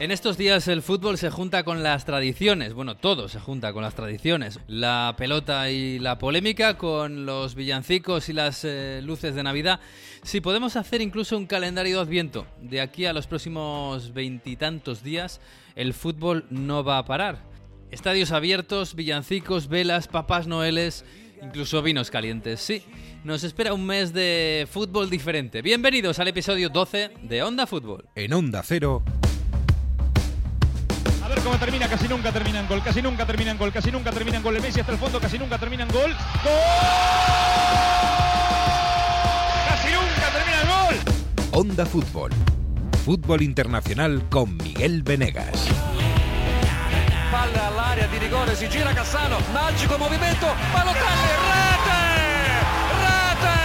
En estos días el fútbol se junta con las tradiciones, bueno, todo se junta con las tradiciones. La pelota y la polémica con los villancicos y las eh, luces de Navidad. Si podemos hacer incluso un calendario de adviento, de aquí a los próximos veintitantos días, el fútbol no va a parar. Estadios abiertos, villancicos, velas, papás noeles, incluso vinos calientes, sí. Nos espera un mes de fútbol diferente. Bienvenidos al episodio 12 de Onda Fútbol. En Onda Cero. Ver cómo termina, casi nunca terminan gol, casi nunca terminan gol, casi nunca terminan gol. El Messi hasta el fondo, casi nunca terminan gol. ¡Gol! ¡Casi nunca termina el gol! Onda Fútbol. Fútbol internacional con Miguel Venegas. Palla all'area di rigore, si gira Cassano, magico movimento, Balotelli, rete! Rete!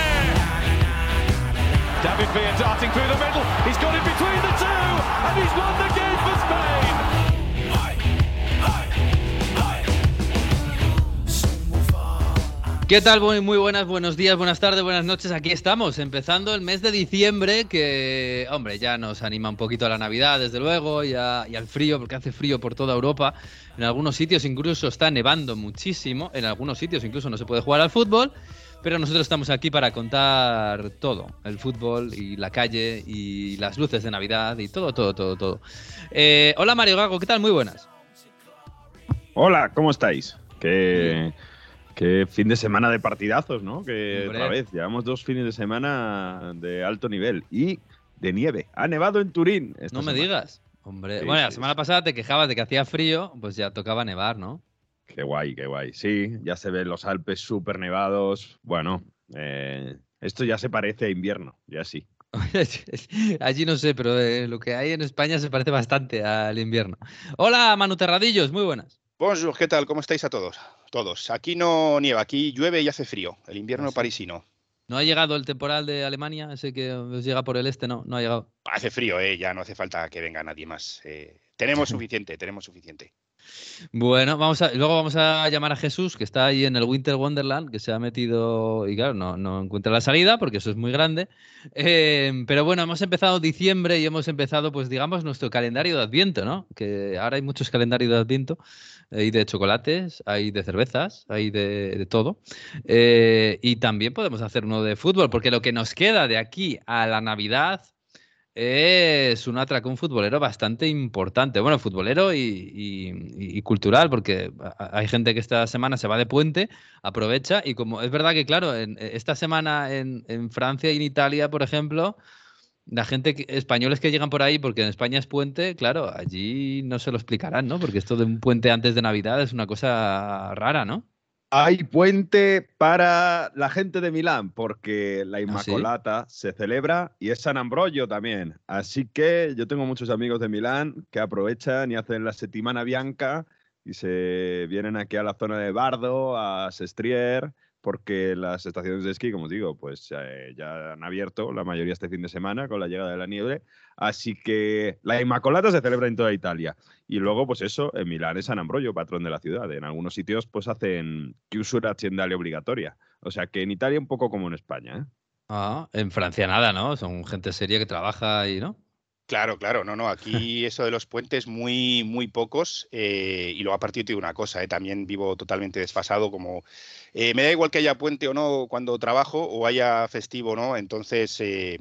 David Villa darting through the middle. He's got it between the two, and he's won the game for Spain. ¿Qué tal? Muy, muy buenas, buenos días, buenas tardes, buenas noches. Aquí estamos, empezando el mes de diciembre, que, hombre, ya nos anima un poquito a la Navidad, desde luego, y, a- y al frío, porque hace frío por toda Europa. En algunos sitios incluso está nevando muchísimo, en algunos sitios incluso no se puede jugar al fútbol, pero nosotros estamos aquí para contar todo, el fútbol y la calle y las luces de Navidad y todo, todo, todo, todo. Eh, hola Mario Gago, ¿qué tal? Muy buenas. Hola, ¿cómo estáis? Qué, qué fin de semana de partidazos, ¿no? Que Hombre. otra vez, llevamos dos fines de semana de alto nivel y de nieve. Ha nevado en Turín. esta No me digas. Hombre, Sí, bueno, la semana pasada te quejabas de que hacía frío, pues ya tocaba nevar, ¿no? Qué guay, qué guay. Sí, ya se ven los Alpes súper nevados. Bueno, eh, esto ya se parece a invierno, ya sí. Allí no sé, pero eh, lo que hay en España se parece bastante al invierno. Hola, Manu Terradillos, muy buenas. Bonjour, ¿qué tal? ¿Cómo estáis a todos? Todos. Aquí no nieva, aquí llueve y hace frío. El invierno Ah, sí. parisino. ¿No ha llegado el temporal de Alemania? Ese que os llega por el este, no, no ha llegado. Hace frío, ¿eh? Ya no hace falta que venga nadie más. Eh, tenemos suficiente, tenemos suficiente. Bueno, vamos a, luego vamos a llamar a Jesús, que está ahí en el Winter Wonderland, que se ha metido y claro, no, encuentra la salida porque eso es muy grande. Eh, pero bueno, hemos empezado diciembre y hemos empezado, pues digamos, nuestro calendario de Adviento, ¿no? Que ahora hay muchos calendarios de Adviento. Hay de chocolates, hay de cervezas, hay de, de todo. Eh, y también podemos hacer uno de fútbol, porque lo que nos queda de aquí a la Navidad es un atracón futbolero bastante importante. Bueno, futbolero y, y- cultural, porque hay gente que esta semana se va de puente, aprovecha, y como es verdad que, claro, en, e, esta semana en, en Francia y en Italia, por ejemplo, la gente, que- españoles que llegan por ahí, porque en España es puente, claro, allí no se lo explicarán, ¿no? Porque esto de un puente antes de Navidad es una cosa rara, ¿no? Hay puente para la gente de Milán, porque la Inmacolata se celebra y es San Ambrogio también. Así que yo tengo muchos amigos de Milán que aprovechan y hacen la Settimana Bianca y se vienen aquí a la zona de Bardo, a Sestrier, porque las estaciones de esquí, como digo, pues eh, ya han abierto la mayoría este fin de semana con la llegada de la nieve. Así que la Inmacolata se celebra en toda Italia. Y luego, pues eso, en Milán es San Ambrogio, patrón de la ciudad. En algunos sitios, pues hacen chiusura aziendale obligatoria. O sea que en Italia un poco como en España, ¿eh? Ah, en Francia nada, ¿no? Son gente seria que trabaja ahí, ¿no? Claro, claro, no, no. Aquí eso de los puentes muy, muy pocos. eh, y luego yo te digo una cosa, eh, también vivo totalmente desfasado, como eh, me da igual que haya puente o no cuando trabajo o haya festivo o no, entonces eh,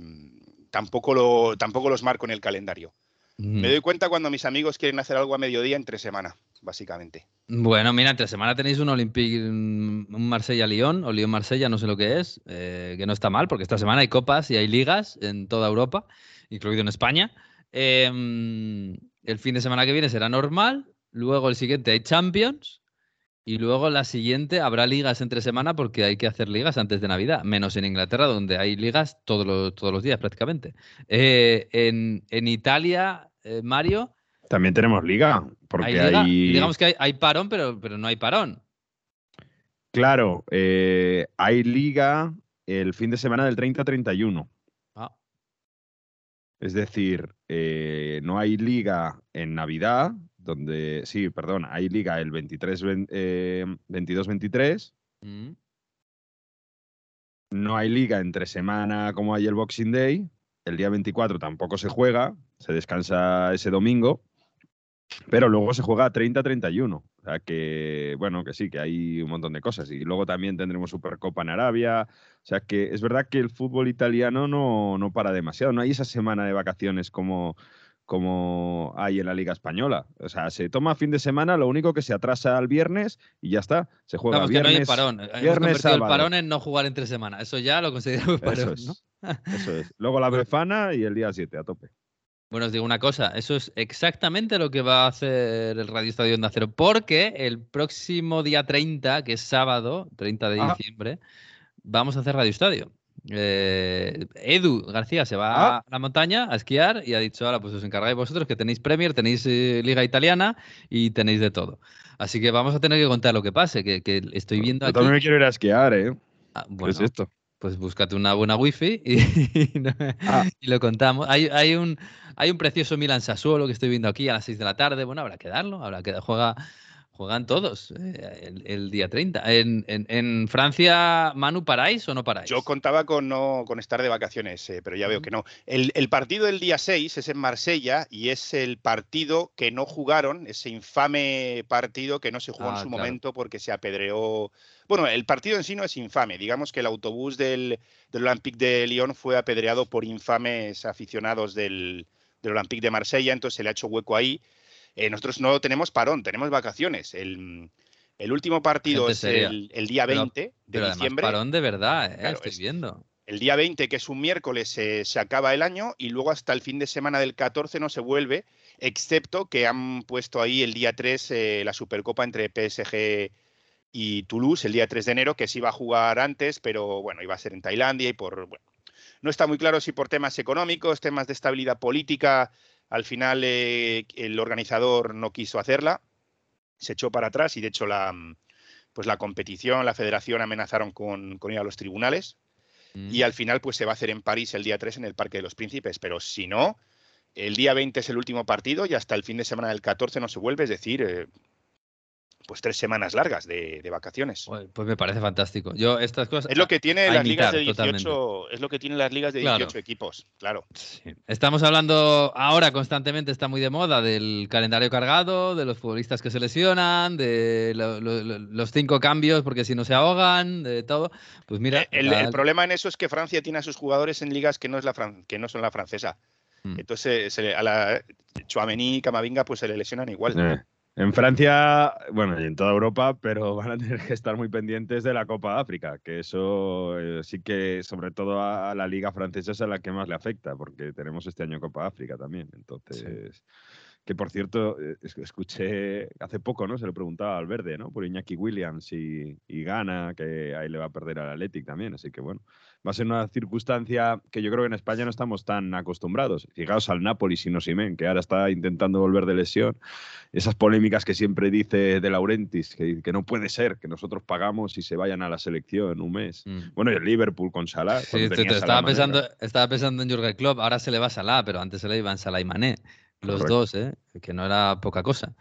tampoco, lo, tampoco los marco en el calendario. Mm. Me doy cuenta cuando mis amigos quieren hacer algo a mediodía entre semana, básicamente. Bueno, mira, entre semana tenéis un Olympique, mm, un Marsella-Lyon, o Lyon-Marsella, no sé lo que es, que no está mal, porque esta semana hay copas y hay ligas en toda Europa, incluido en España. Em, el fin de semana que viene será normal, luego el siguiente hay Champions, y luego la siguiente habrá ligas entre semana, porque hay que hacer ligas antes de Navidad, menos en Inglaterra, donde hay ligas todos los, todos los días prácticamente. Eh, en, en Italia, eh, Mario, También tenemos liga, porque hay liga. hay... Digamos que hay, hay parón, pero, pero no hay parón. Claro, eh, hay liga el fin de semana del 30-31. Es decir, eh, no hay liga en Navidad, donde, sí, perdón, hay liga el 23, ven- eh, 22-23, Mm. no hay liga entre semana como hay el Boxing Day, el día 24 tampoco se juega, se descansa ese domingo, Pero luego se juega 30-31. O sea que, bueno, que sí, que hay un montón de cosas. Y luego también tendremos Supercopa en Arabia. O sea que es verdad que el fútbol italiano no, no para demasiado. No hay esa semana de vacaciones como, como hay en la Liga Española. O sea, se toma fin de semana, lo único que se atrasa al viernes y ya está. Se juega Vamos, viernes. que no hay parón. Viernes, el parón en no jugar entre semana. Eso ya lo consideramos parón, eso es, Eso es. Luego la Befana y el día 7 a tope. Bueno, os digo una cosa, eso es exactamente lo que va a hacer el Radio Estadio de Acero, porque el próximo día 30, que es sábado, 30 de ah. diciembre, vamos a hacer Radio Estadio. Eh, Edu García se va ah. a la montaña a esquiar y ha dicho, ahora pues os encargáis vosotros que tenéis Premier, tenéis eh, Liga Italiana y tenéis de todo. Así que vamos a tener que contar lo que pase, que, estoy viendo Yo también me quiero ir a esquiar, ¿eh? Ah, ¿Qué es esto? Pues búscate una buena wifi y, y lo contamos. Hay, hay un hay un precioso Milan Sassuolo que estoy viendo aquí a las 6 de la tarde. Bueno, habrá que darlo, habrá que juega juegan todos eh, el, día 30. En, Francia, Manu, ¿paráis o no paráis? Yo contaba con no con estar de vacaciones, eh, pero ya veo que no. El, partido del día 6 es en Marsella y es el partido que no jugaron, ese infame partido que no se jugó en ah, su momento porque se apedreó. Bueno, el partido en sí no es infame. Digamos que el autobús del, del Olympique de Lyon fue apedreado por infames aficionados del, del Olympique de Marsella, entonces se le ha hecho hueco ahí. Eh, nosotros no tenemos parón, tenemos vacaciones. El, último partido es el, día 20 de diciembre. parón de verdad, eh, estoy viendo. El día 20, que es un miércoles, se acaba el año y luego hasta el fin de semana del 14 no se vuelve, excepto que han puesto ahí el día 3 eh, la Supercopa entre PSG y Toulouse, el día 3 de enero, que se iba a jugar antes, pero bueno, iba a ser en Tailandia y por, bueno, no está muy claro si por temas económicos, temas de estabilidad política, al final eh, el organizador no quiso hacerla, se echó para atrás y de hecho la, pues la competición, la federación amenazaron con, ir a los tribunales y mm. al final pues se va a hacer en París el día 3 en el Parque de los Príncipes, pero si no, el día 20 es el último partido y hasta el fin de semana del 14 no se vuelve, es decir, eh, pues tres semanas largas de, vacaciones. Pues me parece fantástico. Yo estas cosas es lo que tiene las ligas de 18, es lo que tienen las ligas de 18 equipos, claro. Estamos hablando ahora constantemente está muy de moda del calendario cargado, de los futbolistas que se lesionan, de los cinco cambios porque si no se ahogan, de todo. Pues mira, eh, el, problema en eso es que Francia tiene a sus jugadores en ligas que no es la que no son la francesa. Hmm. Entonces a la Chouameni y Camavinga pues se le lesionan igual. Eh. En Francia, bueno, y en toda Europa, pero van a tener que estar muy pendientes de la Copa África, que eso eh, sí que, sobre todo a, la Liga Francesa, es a la que más le afecta, porque tenemos este año Copa África también. Entonces, que por cierto, eh, escuché hace poco, ¿no? Se lo preguntaba al Verde, ¿no? Por Iñaki Williams y, y Gana, que ahí le va a perder al Athletic también. Así que bueno, va a ser una circunstancia que yo creo que en España no estamos tan acostumbrados. Fijaos al Napoli sin Osimen, que ahora está intentando volver de lesión. Esas polémicas que siempre dice de Laurentis, que, que no puede ser que nosotros pagamos y se vayan a la selección en un mes. Mm. Bueno, y el Liverpool con Salah. Sí, estaba, pensando, estaba pensando en Jurgen Klopp, ahora se le va Salah, pero antes se le iban Salah y Mané. Los dos, ¿eh? que no era poca cosa.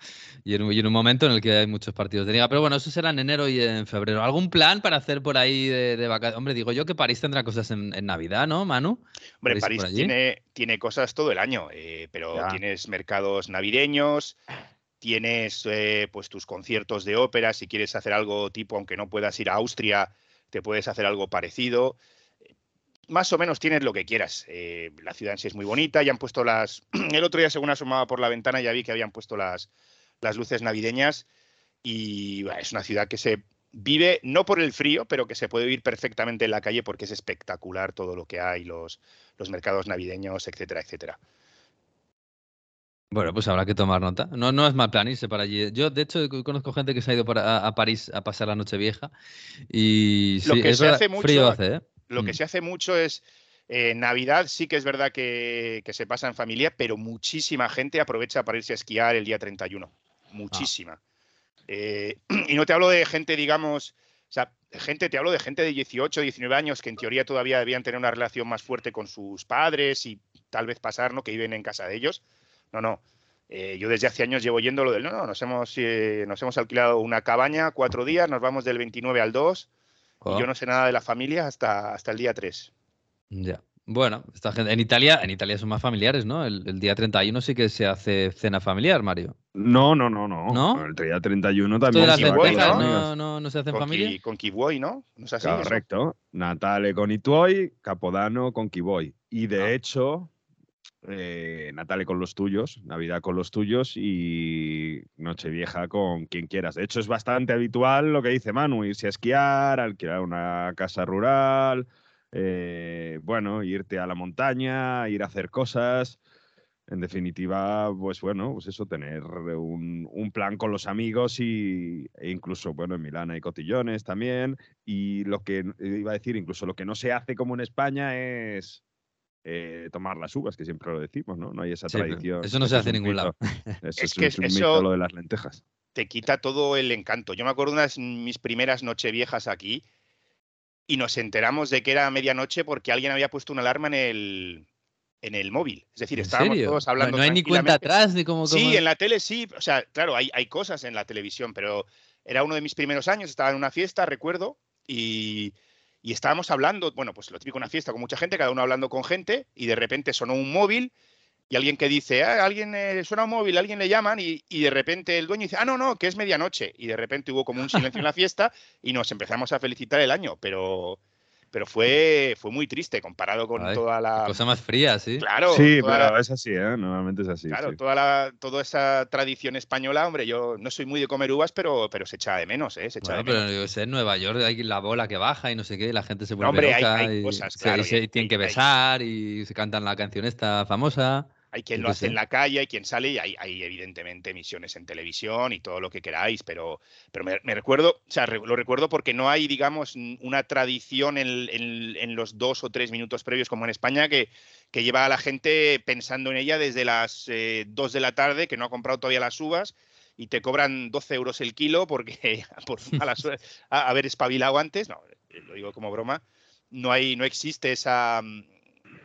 Y en, un momento en el que hay muchos partidos de liga. Pero bueno, eso será en enero y en febrero. ¿Algún plan para hacer por ahí de, vacaciones? Hombre, digo yo que París tendrá cosas en, Navidad, ¿no, Manu? Hombre, París, tiene, tiene cosas todo el año, eh, pero tienes mercados navideños, tienes eh, pues tus conciertos de ópera, si quieres hacer algo tipo, aunque no puedas ir a Austria, te puedes hacer algo parecido más o menos tienes lo que quieras. Eh, la ciudad en sí es muy bonita, ya han puesto las... El otro día, según asomaba por la ventana, ya vi que habían puesto las, las luces navideñas y es una ciudad que se vive, no por el frío, pero que se puede vivir perfectamente en la calle porque es espectacular todo lo que hay, los, los mercados navideños, etcétera, etcétera. Bueno, pues habrá que tomar nota. No, no es mal plan irse para allí. Yo, de hecho, conozco gente que se ha ido a, París a pasar la noche vieja y lo que se hace mucho, frío hace, ¿eh? Lo que mm. se hace mucho es eh, Navidad sí que es verdad que, se pasa en familia, pero muchísima gente aprovecha para irse a esquiar el día 31. Muchísima. Eh, y no te hablo de gente, digamos, o sea, gente, te hablo de gente de 18, 19 años que en teoría todavía debían tener una relación más fuerte con sus padres y tal vez pasar, ¿no? Que viven en casa de ellos. No, no. Eh, yo desde hace años llevo yendo lo del, no, no, nos hemos, nos hemos alquilado una cabaña cuatro días, nos vamos del 29 al 2 y yo no sé nada de la familia hasta, hasta el día 3. Ya. Bueno, esta gente, en Italia, en Italia son más familiares, ¿no? El, día 31 sí que se hace cena familiar, Mario. No, no, no, no. ¿No? El día 31 Esto también las lentejas no, no, no se hace en Con, familia. Ki- con Kiboy, ¿no? ¿No es así? eso? Correcto. Natale con Ituoy, Capodano con Kiboy. Y de Ah. hecho, eh, Natale con los tuyos, Navidad con los tuyos y Nochevieja con quien quieras. De hecho, es bastante habitual lo que dice Manu, irse a esquiar, alquilar una casa rural, eh, bueno, irte a la montaña, ir a hacer cosas. En definitiva, pues bueno, pues eso, tener un, plan con los amigos y, e incluso, bueno, en Milán hay cotillones también. Y lo que iba a decir, incluso lo que no se hace como en España es eh, tomar las uvas, que siempre lo decimos, ¿no? No hay esa Sí, tradición. eso no se hace en ningún lado. Eso Es que es- un eso- mito lo de las lentejas. te quita todo el encanto. Yo me acuerdo de unas mis primeras nocheviejas aquí y nos enteramos de que era medianoche porque alguien había puesto una alarma en el, en el móvil. Es decir, ¿En estábamos serio? todos No- hablando. No hay ni cuenta atrás ni cómo. Sí, en la tele sí. O sea, claro, hay, hay cosas en la televisión, pero era uno de mis primeros años, estaba en una fiesta, recuerdo, y, y estábamos hablando, bueno, pues lo típico, una fiesta con mucha gente, cada uno hablando con gente, y de repente sonó un móvil y alguien que dice, ah, alguien eh, suena un móvil, alguien le llaman, y, y de repente el dueño dice, ah, no, no, que es medianoche. Y de repente hubo como un silencio en la fiesta y nos empezamos a felicitar el año, pero, pero fue, fue muy triste comparado con Ay, toda la... Cosa más fría, sí. Claro, sí, la- pero es así, ¿eh? Normalmente es así. Claro, sí. toda, la, toda esa tradición española, hombre, yo no soy muy de comer uvas, pero, pero se echa de menos, ¿eh? Se echa Bueno, de menos. pero yo sé, en Nueva York hay la bola que baja y no sé qué, y la gente se vuelve hombre, hay- loca hay y cosas, se- claro, y se y- tienen que besar y se cantan la canción esta famosa. Hay quien lo hace en la calle, hay quien sale y hay, hay evidentemente emisiones en televisión y todo lo que queráis, pero, pero me, me recuerdo, o sea, lo recuerdo porque no hay, digamos, una tradición en, en- en los dos o tres minutos previos como en España que, que lleva a la gente pensando en ella desde las eh, dos de la tarde, que no ha comprado todavía las uvas y te cobran 12 euros el kilo porque por mala suerte, a- haber espabilado antes, no, eh, lo digo como broma, no, hay, no existe esa, mm,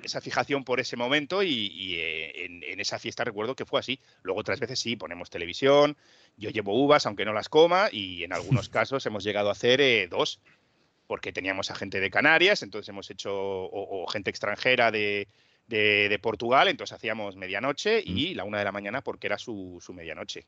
esa fijación por ese momento y, y, eh, en, en esa fiesta recuerdo que fue así. Luego otras veces sí, ponemos televisión, yo llevo uvas aunque no las coma y en algunos casos hemos llegado a hacer eh, dos porque teníamos a gente de Canarias, entonces hemos hecho, o, o gente extranjera de, de- de Portugal, entonces hacíamos medianoche y la una de la mañana porque era su, su medianoche.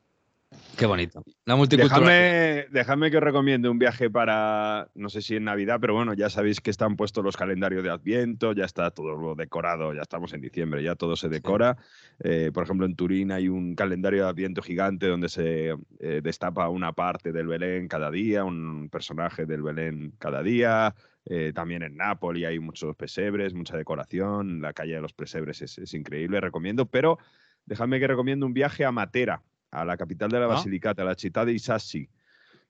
Qué bonito. La. Dejadme, que os recomiende un viaje para, no sé si en Navidad, pero bueno, ya sabéis que están puestos los calendarios de Adviento, ya está todo decorado, ya estamos en diciembre, ya todo se decora. Eh, por ejemplo, en Turín hay un calendario de Adviento gigante donde se eh, destapa una parte del Belén cada día, un personaje del Belén cada día. Eh, también en Nápoli hay muchos pesebres, mucha decoración, la calle de los pesebres es, es increíble, recomiendo, pero dejadme que recomiendo un viaje a Matera, a la capital de la Ah. Basilicata, la ciudad de Isassi,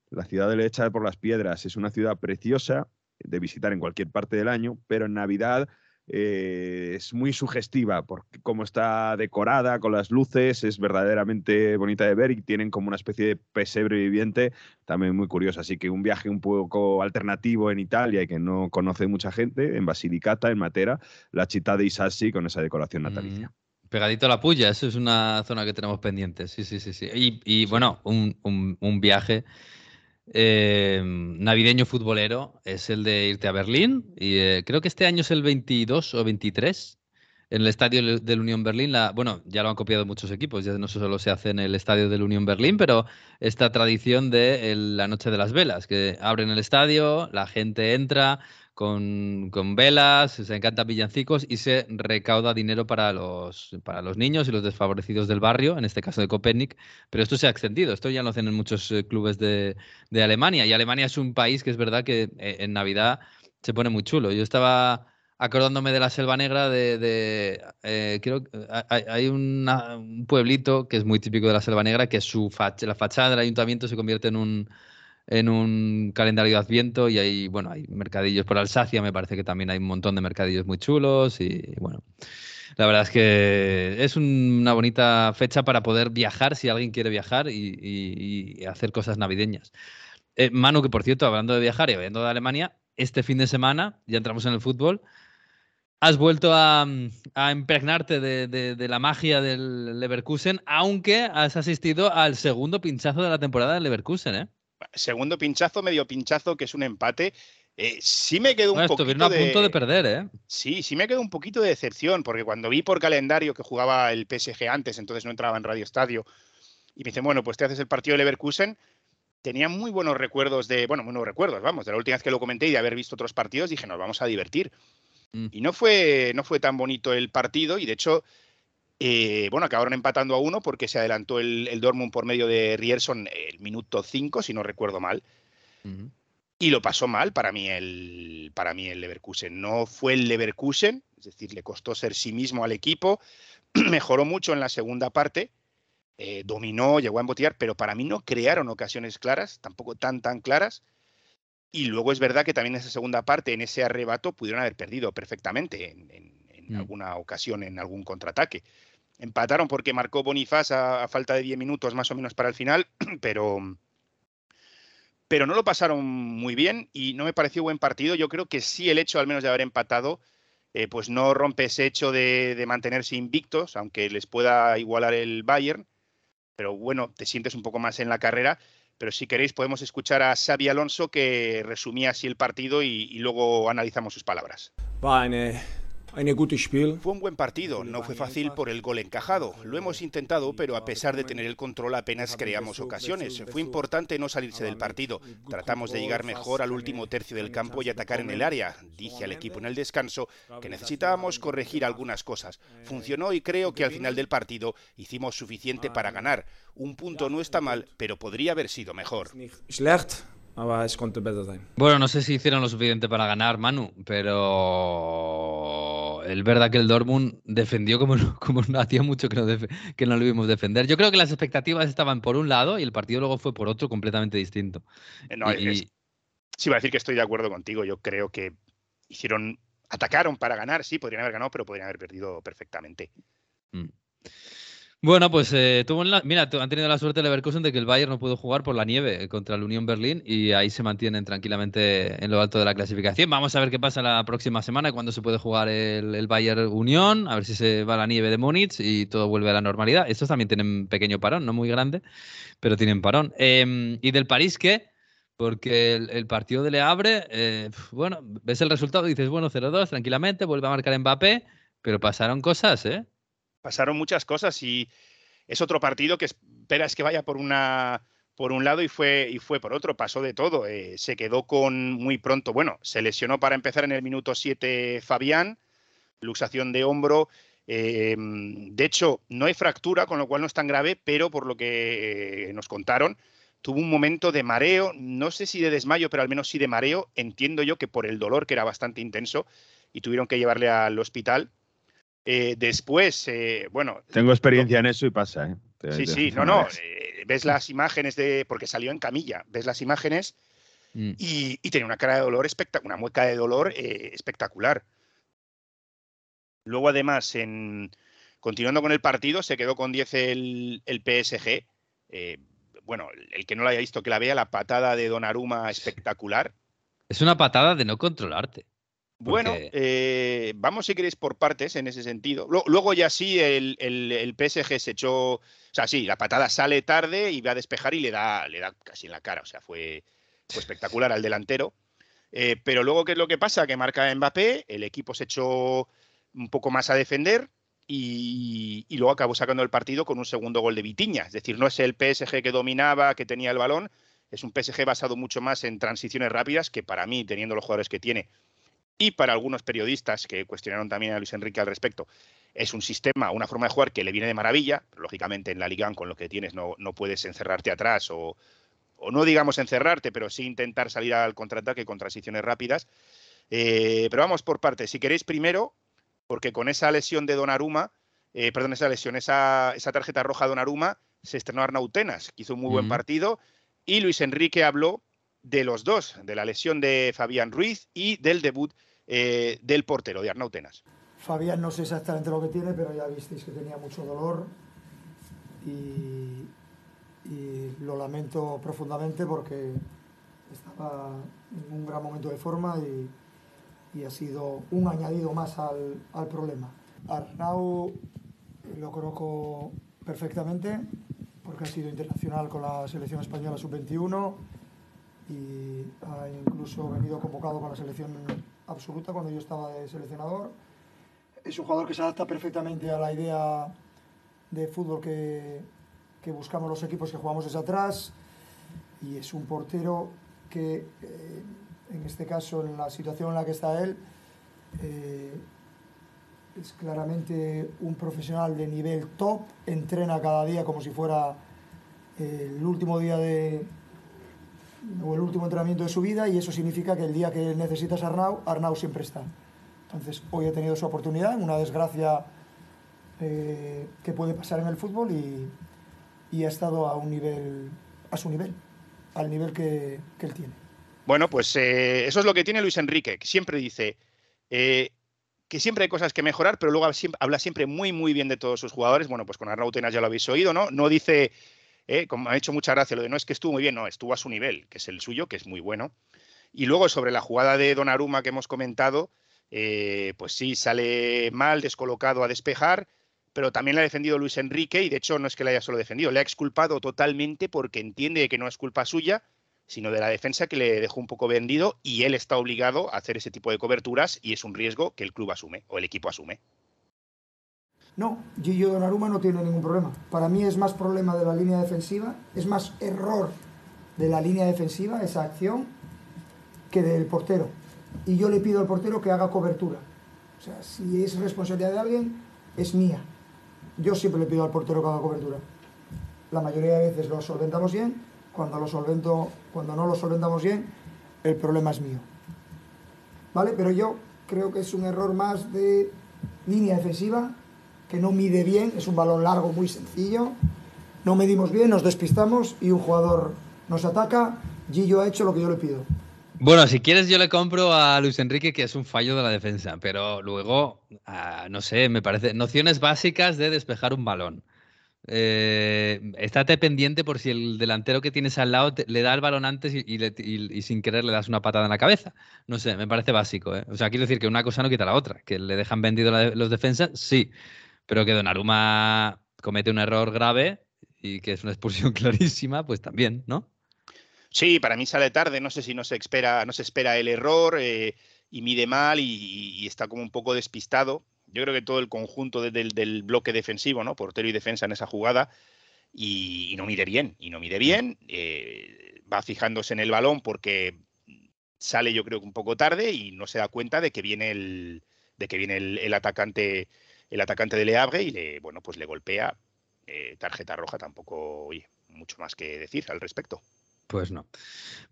la ciudad de hecha por las piedras. Es una ciudad preciosa de visitar en cualquier parte del año, pero en Navidad eh, es muy sugestiva por cómo está decorada con las luces, es verdaderamente bonita de ver y tienen como una especie de pesebre viviente también muy curioso. Así que un viaje un poco alternativo en Italia y que no conoce mucha gente, en Basilicata, en Matera, la città de Isassi con esa decoración natalicia. Mm, Pegadito a la puya, eso es una zona que tenemos pendiente. Sí, sí, sí, sí. Y, y, bueno, un, un- un viaje eh, navideño futbolero es el de irte a Berlín. Y eh, creo que este año es el 22 o 23 en el estadio del- Unión Berlín. La, bueno, ya lo han copiado muchos equipos, ya no solo se hace en el estadio del Unión Berlín, pero esta tradición de el- la Noche de las Velas, que abren el estadio, la gente entra con, con velas, se encantan villancicos y se recauda dinero para los, para los niños y los desfavorecidos del barrio, en este caso de Copernic. Pero esto se ha extendido, esto ya lo hacen en muchos eh, clubes de, de Alemania. Y Alemania es un país que es verdad que eh, en Navidad se pone muy chulo. Yo estaba acordándome de la Selva Negra, de, de, eh, creo hay, hay un pueblito que es muy típico de la Selva Negra, que su fach- la fachada del ayuntamiento se convierte en un, en un calendario de Adviento y hay, bueno, hay mercadillos por Alsacia, me parece que también hay un montón de mercadillos muy chulos y bueno, la verdad es que es una bonita fecha para poder viajar si alguien quiere viajar y, hacer cosas navideñas. Eh, Manu, que por cierto, hablando de viajar y hablando de Alemania, este fin de semana, ya entramos en el fútbol, has vuelto a, impregnarte de, de- de la magia del Leverkusen, aunque has asistido al segundo pinchazo de la temporada del Leverkusen, ¿eh? Segundo pinchazo, medio pinchazo, que es un empate. Eh, sí me quedó un poquito estuvieron a punto de perder, ¿eh? Sí, sí me quedó un poquito de decepción, porque cuando vi por calendario que jugaba el PSG antes, entonces no entraba en Radio Estadio, y me dice, bueno, pues te haces el partido de Leverkusen. Tenía muy buenos recuerdos de, bueno, buenos recuerdos, vamos, de la última vez que lo comenté y de haber visto otros partidos, dije, nos vamos a divertir. Mm. Y no fue, no fue tan bonito el partido y de hecho, eh, bueno, acabaron empatando a uno porque se adelantó el, el Dortmund por medio de Rierson el minuto 5, si no recuerdo mal. Y lo pasó mal para mí, el, para mí el Leverkusen. No fue el Leverkusen, es decir, le costó ser sí mismo al equipo, mejoró mucho en la segunda parte, eh, dominó, llegó a embotellar, pero para mí no crearon ocasiones claras, tampoco tan, tan claras. Y luego es verdad que también en esa segunda parte, en ese arrebato, pudieron haber perdido perfectamente en, mm. alguna ocasión, en algún contraataque. Empataron porque marcó Bonifaz a, a, falta de 10 minutos más o menos para el final, pero, pero no lo pasaron muy bien y no me pareció buen partido. Yo creo que sí el hecho al menos de haber empatado, eh, pues no rompe ese hecho de, mantenerse invictos, aunque les pueda igualar el Bayern. Pero bueno, te sientes un poco más en la carrera. Pero si queréis podemos escuchar a Xavi Alonso que resumía así el partido y, luego analizamos sus palabras. Fue un buen partido, no fue fácil por el gol encajado. Lo hemos intentado, pero a pesar de tener el control apenas creamos ocasiones. Fue importante no salirse del partido. Tratamos de llegar mejor al último tercio del campo y atacar en el área. Dije al equipo en el descanso que necesitábamos corregir algunas cosas. Funcionó y creo que al final del partido hicimos suficiente para ganar. Un punto no está mal, pero podría haber sido mejor. Bueno, no sé si hicieron lo suficiente para ganar, Manu, pero es verdad que el Dortmund defendió como, como hacía mucho que no, que no lo vimos defender. Yo creo que las expectativas estaban por un lado y el partido luego fue por otro completamente distinto. Eh, no, sí, va a decir que estoy de acuerdo contigo. Yo creo que hicieron, atacaron para ganar, sí, podrían haber ganado, pero podrían haber perdido perfectamente. Mm. Bueno, pues eh, tuvo la, mira, han tenido la suerte Leverkusen de que el Bayern no pudo jugar por la nieve contra el Unión Berlín y ahí se mantienen tranquilamente en lo alto de la clasificación. Vamos a ver qué pasa la próxima semana cuando se puede jugar el, Bayern Unión, a ver si se va la nieve de Múnich y todo vuelve a la normalidad. Estos también tienen pequeño parón, no muy grande, pero tienen parón. Em, ¿Y del París qué? Porque el, partido de Le Abre, eh, bueno, ves el resultado y dices, bueno, 0-2, tranquilamente, vuelve a marcar Mbappé, pero pasaron cosas, ¿eh? Pasaron muchas cosas y es otro partido que esperas que vaya por una por un lado y fue y fue por otro, pasó de todo. Eh, se quedó con muy pronto, bueno, se lesionó para empezar en el minuto 7 Fabián, luxación de hombro. Eh, de hecho, no hay fractura, con lo cual no es tan grave, pero por lo que eh, nos contaron, tuvo un momento de mareo, no sé si de desmayo, pero al menos sí de mareo. Entiendo yo que por el dolor, que era bastante intenso, y tuvieron que llevarle al hospital. Eh, después, eh, bueno. Tengo experiencia en eso y pasa, ¿eh? sí, sí, no, no. ves las imágenes de. Porque salió en camilla, ves las imágenes mm. y, y, tenía una cara de dolor espectacular, una mueca de dolor espectacular. Luego, además, en, continuando con el partido, se quedó con 10 el, el PSG. bueno, el que no lo haya visto, que la vea, la patada de Donnarumma espectacular. Es una patada de no controlarte. Bueno, eh, vamos si queréis por partes en ese sentido. Luego ya sí, el, el, PSG se echó, o sea, sí, la patada sale tarde y va a despejar y le da, le da casi en la cara, o sea, fue, espectacular al delantero. Eh, pero luego, ¿qué es lo que pasa? Que marca Mbappé, el equipo se echó un poco más a defender y, y luego acabó sacando el partido con un segundo gol de Vitiña. Es decir, no es el PSG que dominaba, que tenía el balón, es un PSG basado mucho más en transiciones rápidas, que para mí, teniendo los jugadores que tiene, y para algunos periodistas que cuestionaron también a Luis Enrique al respecto, es un sistema, una forma de jugar que le viene de maravilla, lógicamente en la Liga con lo que tienes no, no puedes encerrarte atrás o, o, no digamos encerrarte, pero sí intentar salir al contraataque con transiciones rápidas. Eh, pero vamos por partes. Si queréis primero, porque con esa lesión de Donnarumma, eh, perdón, esa lesión, esa, esa tarjeta roja de Donnarumma, se estrenó Arnautenas, que hizo un muy buen partido, y Luis Enrique habló de los dos, de la lesión de Fabián Ruiz y del debut eh, del portero, de Arnautenas. Fabián no sé exactamente lo que tiene, pero ya visteis que tenía mucho dolor y, lo lamento profundamente porque estaba en un gran momento de forma y, ha sido un añadido más al, al problema. Arnau lo conozco perfectamente porque ha sido internacional con la selección española sub-21 y ha incluso venido convocado con la selección absoluta cuando yo estaba de seleccionador. Es un jugador que se adapta perfectamente a la idea de fútbol que, buscamos los equipos que jugamos desde atrás y es un portero que eh, en este caso en la situación en la que está él eh, es claramente un profesional de nivel top, entrena cada día como si fuera el último día de o el último entrenamiento de su vida y eso significa que el día que necesitas a Arnau, Arnau siempre está. Entonces hoy he tenido su oportunidad, una desgracia eh, que puede pasar en el fútbol y, y, ha estado a un nivel, a su nivel, al nivel que, que él tiene. Bueno, pues eh, eso es lo que tiene Luis Enrique, que siempre dice eh, que siempre hay cosas que mejorar, pero luego habla siempre muy, muy bien de todos sus jugadores. Bueno, pues con Arnau Tenas ya lo habéis oído, ¿no? No dice ¿eh? como ha hecho mucha gracia lo de no es que estuvo muy bien, no, estuvo a su nivel, que es el suyo, que es muy bueno. Y luego sobre la jugada de Donnarumma que hemos comentado, eh, pues sí, sale mal, descolocado a despejar, pero también le ha defendido Luis Enrique y de hecho no es que le haya solo defendido, le ha exculpado totalmente porque entiende que no es culpa suya, sino de la defensa que le dejó un poco vendido y él está obligado a hacer ese tipo de coberturas y es un riesgo que el club asume o el equipo asume. No, Gillo Donnarumma no tiene ningún problema. Para mí es más problema de la línea defensiva, es más error de la línea defensiva esa acción que del portero. Y yo le pido al portero que haga cobertura. O sea, si es responsabilidad de alguien, es mía. Yo siempre le pido al portero que haga cobertura. La mayoría de veces lo solventamos bien, cuando, lo solvento, cuando no lo solventamos bien, el problema es mío. ¿Vale? Pero yo creo que es un error más de línea defensiva que no mide bien, es un balón largo muy sencillo, no medimos bien, nos despistamos y un jugador nos ataca, Gillo ha hecho lo que yo le pido. Bueno, si quieres yo le compro a Luis Enrique que es un fallo de la defensa, pero luego, ah, no sé, me parece, nociones básicas de despejar un balón. Eh, estate pendiente por si el delantero que tienes al lado le da el balón antes y, sin querer le das una patada en la cabeza. No sé, me parece básico. ¿eh? O sea, quiero decir que una cosa no quita la otra. Que le dejan vendido los defensas, sí pero que Donnarumma comete un error grave y que es una expulsión clarísima, pues también, ¿no? Sí, para mí sale tarde, no sé si no se espera, no se espera el error eh, y mide mal y, está como un poco despistado. Yo creo que todo el conjunto del, bloque defensivo, ¿no? Portero y defensa en esa jugada, y, no mide bien, y no mide bien, eh, va fijándose en el balón porque sale yo creo que un poco tarde y no se da cuenta de que viene el, de que viene el atacante el atacante de Le Havre y le, bueno, pues le golpea. Eh, tarjeta roja tampoco, oye, mucho más que decir al respecto. Pues no.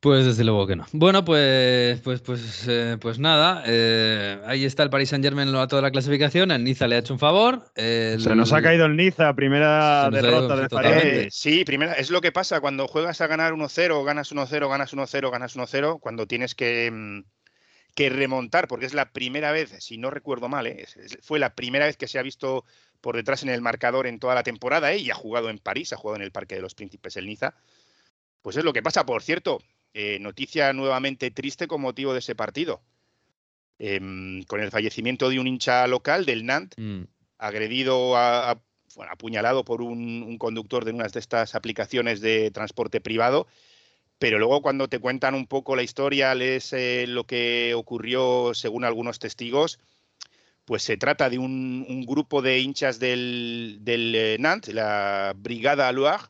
Pues desde luego que no. Bueno, pues pues pues eh, pues nada. Eh, ahí está el Paris Saint Germain a toda la clasificación. En Niza le ha hecho un favor. Se nos ha caído el Niza, primera derrota de París. sí, primera. Es lo que pasa cuando juegas a ganar 1-0, ganas 1-0, ganas 1-0, ganas 1-0, cuando tienes que mm, que remontar, porque es la primera vez, si no recuerdo mal, ¿eh? fue la primera vez que se ha visto por detrás en el marcador en toda la temporada ¿eh? y ha jugado en París, ha jugado en el Parque de los Príncipes, el Niza. Pues es lo que pasa. Por cierto, eh, noticia nuevamente triste con motivo de ese partido. Em, con el fallecimiento de un hincha local del Nantes, mm. agredido, a, apuñalado por un, un, conductor de una de estas aplicaciones de transporte privado pero luego cuando te cuentan un poco la historia, lees eh, lo que ocurrió según algunos testigos, pues se trata de un, grupo de hinchas del, del eh, Nantes, la Brigada Loire.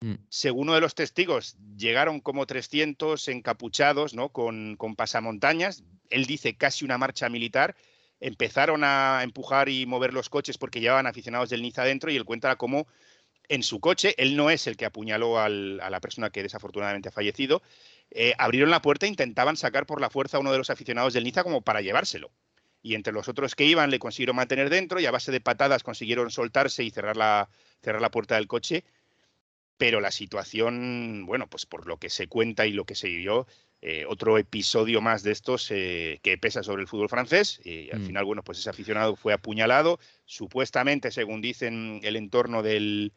Mm. Según uno de los testigos, llegaron como 300 encapuchados, ¿no? Con, con pasamontañas. Él dice casi una marcha militar. Empezaron a empujar y mover los coches porque llevaban aficionados del Niza adentro y él cuenta cómo en su coche, él no es el que apuñaló a la persona que desafortunadamente ha fallecido, eh, abrieron la puerta e intentaban sacar por la fuerza a uno de los aficionados del Niza como para llevárselo. Y entre los otros que iban le consiguieron mantener dentro y a base de patadas consiguieron soltarse y cerrar la, cerrar la puerta del coche. Pero la situación, bueno, pues por lo que se cuenta y lo que se vivió, eh, otro episodio más de estos eh, que pesa sobre el fútbol francés. Y al mm. final, bueno, pues ese aficionado fue apuñalado. Supuestamente, según dicen el entorno del,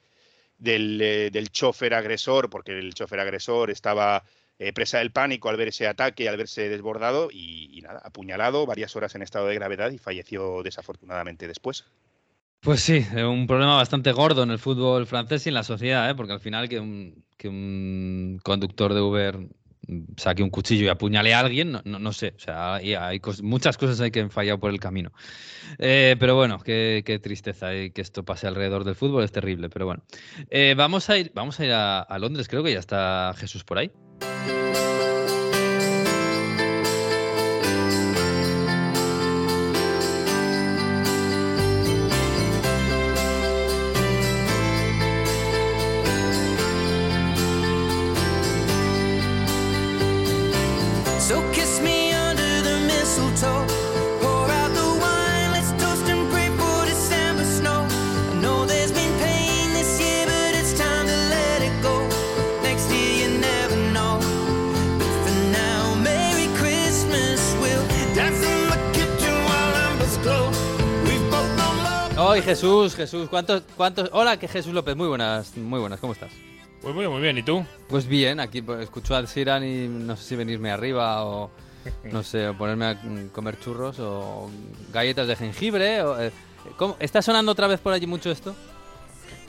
eh, del, chofer agresor, porque el chofer agresor estaba eh, presa del pánico al ver ese ataque, al verse desbordado y, nada, apuñalado varias horas en estado de gravedad y falleció desafortunadamente después. Pues sí, un problema bastante gordo en el fútbol francés y en la sociedad, ¿eh? porque al final que un, que un conductor de Uber saque un cuchillo y apuñale a alguien, no, no, sé. O sea, hay, hay muchas cosas hay que han fallado por el camino. Eh, pero bueno, qué, tristeza y que esto pase alrededor del fútbol, es terrible. Pero bueno, eh, vamos a ir, vamos a, ir a Londres, creo que ya está Jesús por ahí. Hoy Jesús, Jesús, ¿cuántos, cuántos? Hola, que Jesús López, muy buenas, muy buenas, ¿cómo estás? Pues muy, muy bien, ¿y tú? Pues bien, aquí pues, escucho al Siran y no sé si venirme arriba o no sé, o ponerme a comer churros o galletas de jengibre. O, eh, ¿Está sonando otra vez por allí mucho esto?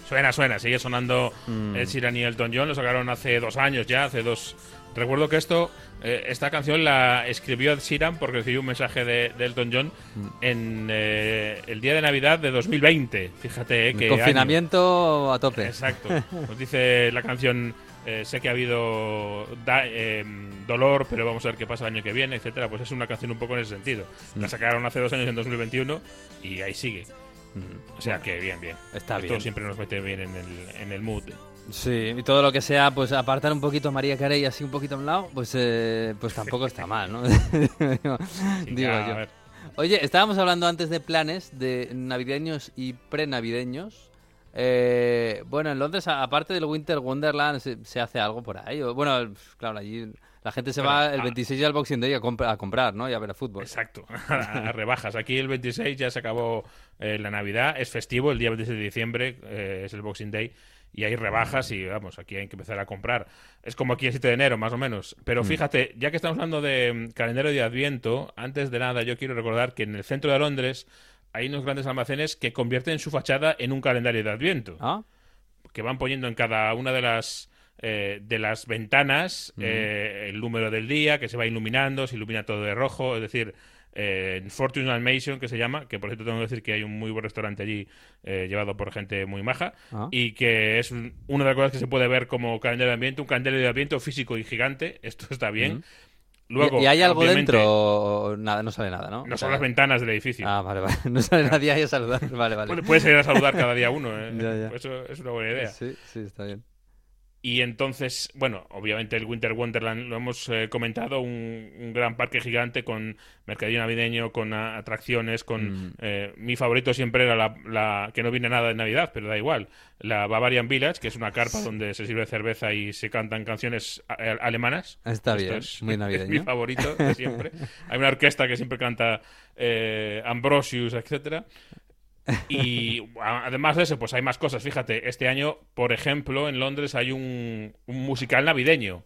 Suena, suena, sigue sonando mm. el Siran y Elton John, lo sacaron hace dos años ya, hace dos... Recuerdo que esto eh, esta canción la escribió Ed Sheeran porque recibió un mensaje de, Elton John mm. en eh, el día de Navidad de 2020. Fíjate eh, que. Confinamiento a tope. Exacto. Nos dice la canción. sé que ha habido dolor, pero vamos a ver qué pasa el año que viene, etcétera. Pues es una canción un poco en ese sentido. La mm. sacaron hace dos años en 2021 y ahí sigue. Mm. O sea que bien, bien. Está Esto siempre nos mete bien en el, en el mood. Sí, y todo lo que sea, pues apartar un poquito a María Carey así un poquito a un lado, pues, eh, pues tampoco está mal, ¿no? Digo yo. Oye, estábamos hablando antes de planes de navideños y prenavideños. Eh, bueno, en Londres, aparte del Winter Wonderland, ¿se, hace algo por ahí? bueno, claro, allí la gente se va el 26 al Boxing Day a, a, comprar, ¿no? Y a ver a fútbol. Exacto, a, rebajas. Aquí el 26 ya se acabó eh, la Navidad, es festivo, el día 26 de diciembre es el Boxing Day y hay rebajas y vamos, aquí hay que empezar a comprar. Es como aquí el 7 de enero, más o menos. Pero mm. fíjate, ya que estamos hablando de mm, calendario de Adviento, antes de nada yo quiero recordar que en el centro de Londres hay unos grandes almacenes que convierten su fachada en un calendario de Adviento. ¿Ah? Que van poniendo en cada una de las eh, de las ventanas mm. eh, el número del día, que se va iluminando, se ilumina todo de rojo, es decir, eh, en Fortune Animation, que se llama, que por cierto tengo que decir que hay un muy buen restaurante allí eh, llevado por gente muy maja, ah. y que es una de las cosas que se puede ver como calendario de ambiente, un calendario de ambiente físico y gigante, esto está bien. Luego, ¿Y, hay algo dentro? Nada, no sale nada, ¿no? No son las ventanas del edificio. Ah, vale, vale. No sale nadie ahí a saludar. Vale, vale. Puedes ir a saludar cada día uno, ¿eh? Eso es una buena idea. Sí, sí, está bien. Y entonces, bueno, obviamente el Winter Wonderland lo hemos eh, comentado, un, gran parque gigante con mercadillo navideño, con atracciones, con... Mm. Eh, mi favorito siempre era la, que no viene nada de Navidad, pero da igual, la Bavarian Village, que es una carpa donde se sirve cerveza y se cantan canciones alemanas. Está bien, es, muy navideño. mi favorito de siempre. Hay una orquesta que siempre canta eh, Ambrosius, etcétera. Y además de eso, pues hay más cosas. Fíjate, este año, por ejemplo, en Londres hay un, musical navideño,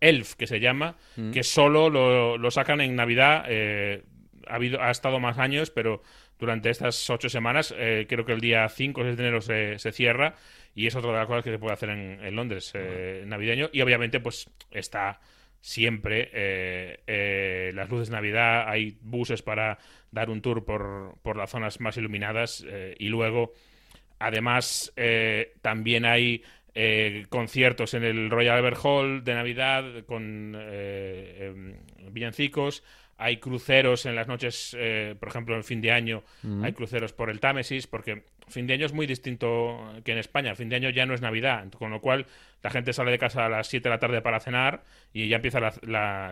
Elf, que se llama, mm. que solo lo, sacan en Navidad. Eh, ha, habido, ha estado más años, pero durante estas ocho semanas, eh, creo que el día 5 o 6 de enero se, se, cierra. Y es otra de las cosas que se puede hacer en, Londres, eh, navideño. Y obviamente, pues está siempre las luces de Navidad, hay buses para dar un tour por, por las zonas más iluminadas eh, y luego, además, eh, también hay eh, conciertos en el Royal Albert Hall de Navidad con em, villancicos. Hay cruceros en las noches, por ejemplo, en fin de año, hay cruceros por el Támesis, porque fin de año es muy distinto que en España. Fin de año ya no es Navidad, con lo cual la gente sale de casa a las 7 de la tarde para cenar y ya empieza la,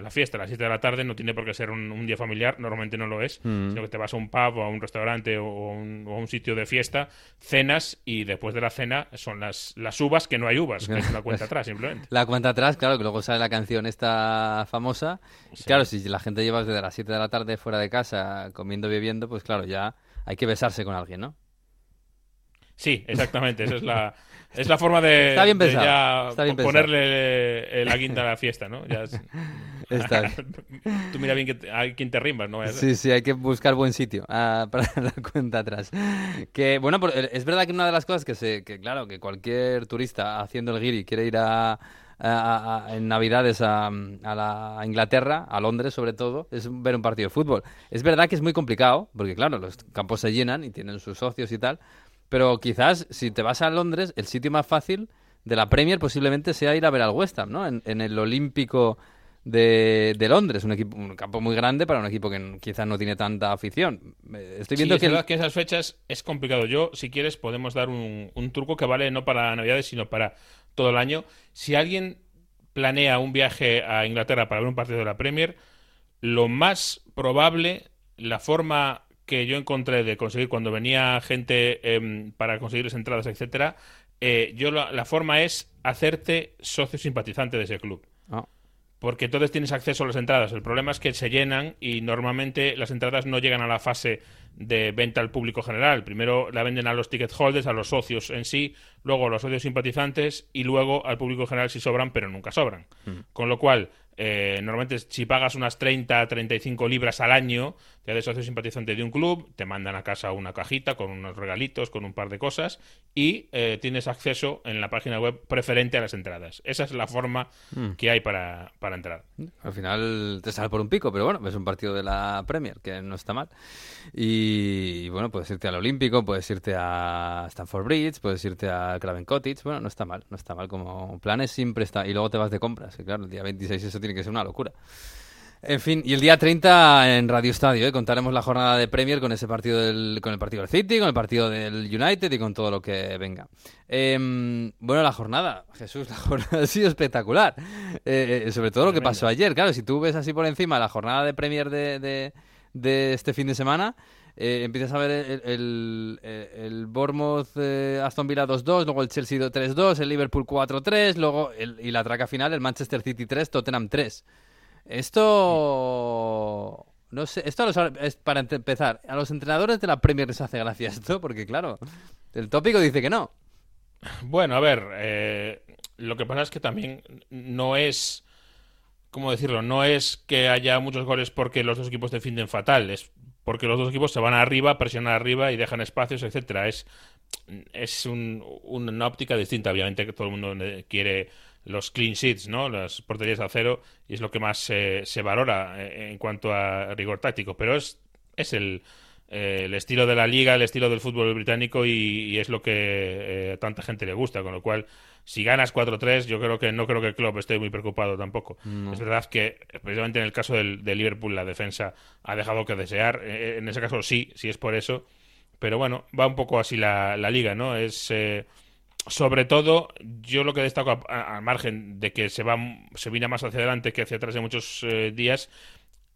la, fiesta. A las 7 de la tarde no tiene por qué ser un, día familiar, normalmente no lo es, mm. sino que te vas a un pub o a un restaurante o, a un, sitio de fiesta, cenas y después de la cena son las, las uvas, que no hay uvas, que es una cuenta atrás simplemente. La cuenta atrás, claro, que luego sale la canción esta famosa. Claro, si la gente lleva desde las 7 de la tarde fuera de casa comiendo bebiendo, pues claro, ya hay que besarse con alguien, ¿no? Sí, exactamente. Esa es la, es la forma de, Está bien ya ponerle la guinda a la fiesta, ¿no? Ya Está Tú mira bien que hay quien te rimbas, ¿no? Sí, sí, hay que buscar buen sitio ah, para la cuenta atrás. Que, bueno, es verdad que una de las cosas que, se, que claro, que cualquier turista haciendo el guiri quiere ir a, en Navidades a, la Inglaterra, a Londres sobre todo, es ver un partido de fútbol. Es verdad que es muy complicado, porque claro, los campos se llenan y tienen sus socios y tal, pero quizás si te vas a Londres, el sitio más fácil de la Premier posiblemente sea ir a ver al West Ham, ¿no? En, el Olímpico de, Londres, un, equipo, un campo muy grande para un equipo que quizás no tiene tanta afición. Estoy viendo que... que esas fechas es complicado. Yo, si quieres, podemos dar un, un truco que vale no para Navidades, sino para todo el año. Si alguien planea un viaje a Inglaterra para ver un partido de la Premier, lo más probable, la forma que yo encontré de conseguir cuando venía gente em, para conseguir las entradas, etcétera, eh, yo la, forma es hacerte socio simpatizante de ese club. Ah. Porque entonces tienes acceso a las entradas. El problema es que se llenan y normalmente las entradas no llegan a la fase de venta al público general. Primero la venden a los ticket holders, a los socios en sí, luego a los socios simpatizantes y luego al público general si sobran, pero nunca sobran. Mm. Con lo cual, eh, normalmente si pagas unas 30, 35 libras al año, haces socio simpatizante de un club, te mandan a casa una cajita con unos regalitos, con un par de cosas y eh, tienes acceso en la página web preferente a las entradas. Esa es la forma mm. que hay para, para, entrar. Al final te sale por un pico, pero bueno, es un partido de la Premier, que no está mal. Y, bueno, puedes irte al Olímpico, puedes irte a Stanford Bridge, puedes irte a Craven Cottage, bueno, no está mal, no está mal como planes, siempre está. Y luego te vas de compras, que claro, el día 26 eso tiene que ser una locura. En fin, y el día 30 en Radio Estadio, ¿eh? contaremos la jornada de Premier con ese partido del, con el partido del City, con el partido del United y con todo lo que venga. Em, bueno, la jornada, Jesús, la jornada ha sido espectacular. Eh, eh, sobre todo lo que pasó ayer. Claro, si tú ves así por encima la jornada de Premier de, de, este fin de semana, empiezas a ver el, el, el Bournemouth Aston Villa 2-2, luego el Chelsea 3-2, el Liverpool 4-3, luego y la traca final, el Manchester City 3, Tottenham 3. Esto. No sé, esto es para empezar. A los entrenadores de la Premier les hace gracia esto, porque claro, el tópico dice que no. Bueno, a ver, eh, lo que pasa es que también no es. ¿Cómo decirlo? No es que haya muchos goles porque los dos equipos defienden fatal, es porque los dos equipos se van arriba, presionan arriba y dejan espacios, etcétera. Es, es una óptica distinta, obviamente, que todo el mundo quiere los clean sheets, ¿no? Las porterías a cero, y es lo que más se valora eh, en cuanto a rigor táctico. Pero es, es el, eh, el estilo de la liga, el estilo del fútbol británico y, es lo que eh, a tanta gente le gusta. Con lo cual, si ganas 4-3, yo creo que no creo que el club esté muy preocupado tampoco. Es verdad que, precisamente en el caso del, de Liverpool, la defensa ha dejado que desear. en ese caso, sí, sí es por eso. Pero bueno, va un poco así la, la liga, ¿no? Es sobre todo, yo lo que destaco al margen de que se va se viene más hacia adelante que hacia atrás de muchos eh, días,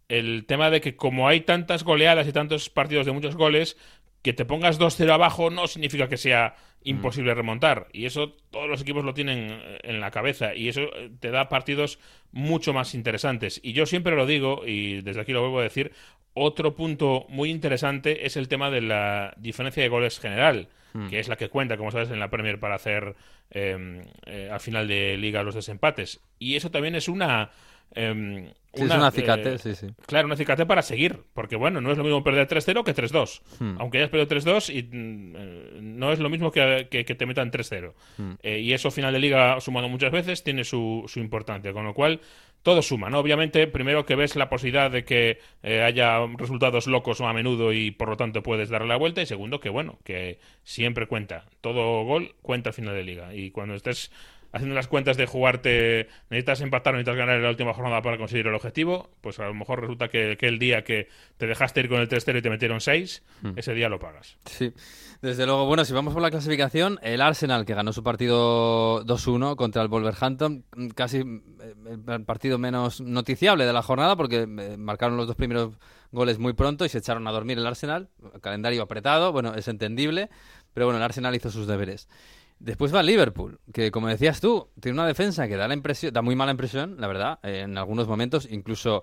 el tema de que como hay tantas goleadas y tantos partidos de muchos goles, que te pongas 2-0 abajo no significa que sea imposible remontar. Y eso todos los equipos lo tienen eh, en la cabeza. Y eso eh, te da partidos mucho más interesantes. Y yo siempre lo digo, y desde aquí lo vuelvo a decir, otro punto muy interesante es el tema de la diferencia de goles general. Hmm. que es la que cuenta, como sabes, en la Premier para hacer em, eh, al final de liga los desempates. Y eso también es una... Eh, es un acicate, eh, sí, sí. Claro, un acicate para seguir, porque bueno, no es lo mismo perder 3-0 que 3-2. Hmm. Aunque hayas perdido 3-2, y mm, eh, no es lo mismo que, que, te metan 3-0. Hmm. y eso final de liga sumado muchas veces tiene su, su importancia, con lo cual todo suma, ¿no? Obviamente, primero que ves la posibilidad de que eh, haya resultados locos a menudo y por lo tanto puedes darle la vuelta, y segundo que, bueno, que siempre cuenta. Todo gol cuenta al final de liga. Y cuando estés haciendo las cuentas de jugarte, necesitas empatar necesitas ganar en la última jornada para conseguir el objetivo, pues a lo mejor resulta que, el día que te dejaste ir con el 3-0 y te metieron 6, hmm. ese día lo pagas. Sí, desde luego. Bueno, si vamos por la clasificación, el Arsenal que ganó su partido 2-1 contra el Wolverhampton, casi eh, el partido menos noticiable de la jornada porque eh, marcaron los dos primeros goles muy pronto y se echaron a dormir el Arsenal, calendario apretado, bueno, es entendible, pero bueno, el Arsenal hizo sus deberes. Después va Liverpool, que como decías tú, tiene una defensa que da la impresión, da muy mala impresión, la verdad, en algunos momentos, incluso,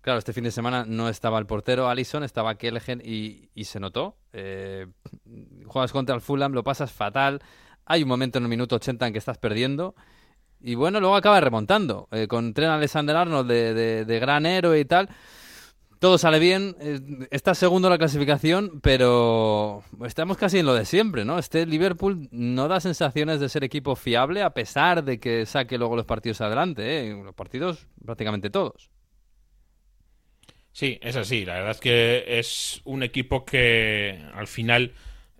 claro, este fin de semana no estaba el portero Allison, estaba Kelegen y, se notó. Eh, juegas contra el Fulham, lo pasas fatal, hay un momento en el minuto 80 en que estás perdiendo, y bueno, luego acaba remontando, eh, con Tren Alexander Arnold de, de gran héroe y tal. Todo sale bien. Eh, está segundo la clasificación, pero estamos casi en lo de siempre, ¿no? Este Liverpool no da sensaciones de ser equipo fiable a pesar de que saque luego los partidos adelante, ¿eh? Los partidos prácticamente todos. Sí, es así. La verdad es que es un equipo que al final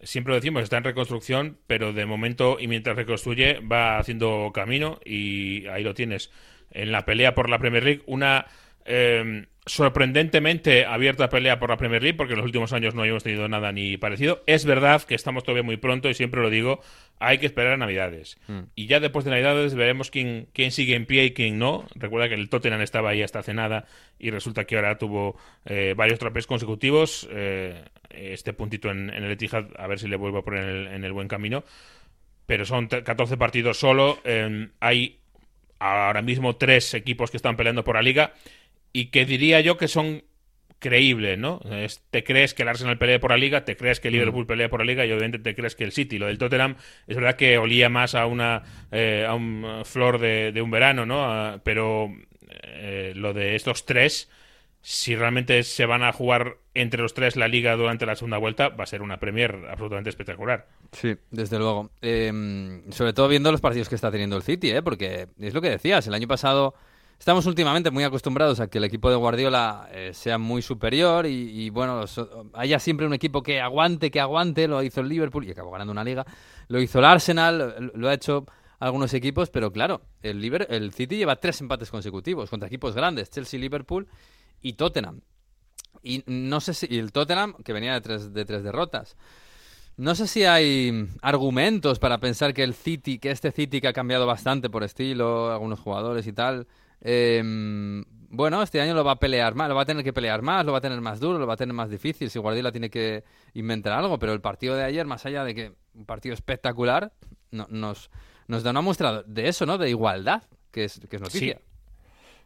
siempre lo decimos, está en reconstrucción, pero de momento y mientras reconstruye va haciendo camino y ahí lo tienes. En la pelea por la Premier League, una eh, sorprendentemente abierta pelea por la Premier League, porque en los últimos años no habíamos tenido nada ni parecido. Es verdad que estamos todavía muy pronto y siempre lo digo, hay que esperar a Navidades. Mm. Y ya después de Navidades veremos quién, quién sigue en pie y quién no. Recuerda que el Tottenham estaba ahí hasta hace nada y resulta que ahora tuvo eh, varios trapes consecutivos. Eh, este puntito en, el Etihad, a ver si le vuelvo a poner en el, en el buen camino. Pero son 14 partidos solo. hay ahora mismo tres equipos que están peleando por la liga y que diría yo que son creíbles, ¿no? te crees que el Arsenal pelea por la liga, te crees que el Liverpool mm. pelea por la liga y obviamente te crees que el City. Lo del Tottenham es verdad que olía más a una eh, a un flor de, un verano, ¿no? pero eh, lo de estos tres, si realmente se van a jugar entre los tres la liga durante la segunda vuelta, va a ser una Premier absolutamente espectacular. Sí, desde luego. Em, sobre todo viendo los partidos que está teniendo el City, ¿eh? Porque es lo que decías, el año pasado Estamos últimamente muy acostumbrados a que el equipo de Guardiola eh, sea muy superior y, bueno, haya siempre un equipo que aguante, que aguante, lo hizo el Liverpool y acabó ganando una liga, lo hizo el Arsenal, lo ha hecho algunos equipos, pero claro, el, el City lleva tres empates consecutivos contra equipos grandes, Chelsea, Liverpool y Tottenham. Y no sé si el Tottenham, que venía de tres, de tres derrotas. No sé si hay argumentos para pensar que el City, que este City que ha cambiado bastante por estilo, algunos jugadores y tal, Em, bueno, este año lo va a pelear más, lo va a tener que pelear más, lo va a tener más duro, lo va a tener más difícil. Si Guardiola tiene que inventar algo, pero el partido de ayer, más allá de que un partido espectacular, nos, nos da una muestra de eso, ¿no? De igualdad, que es, que es noticia.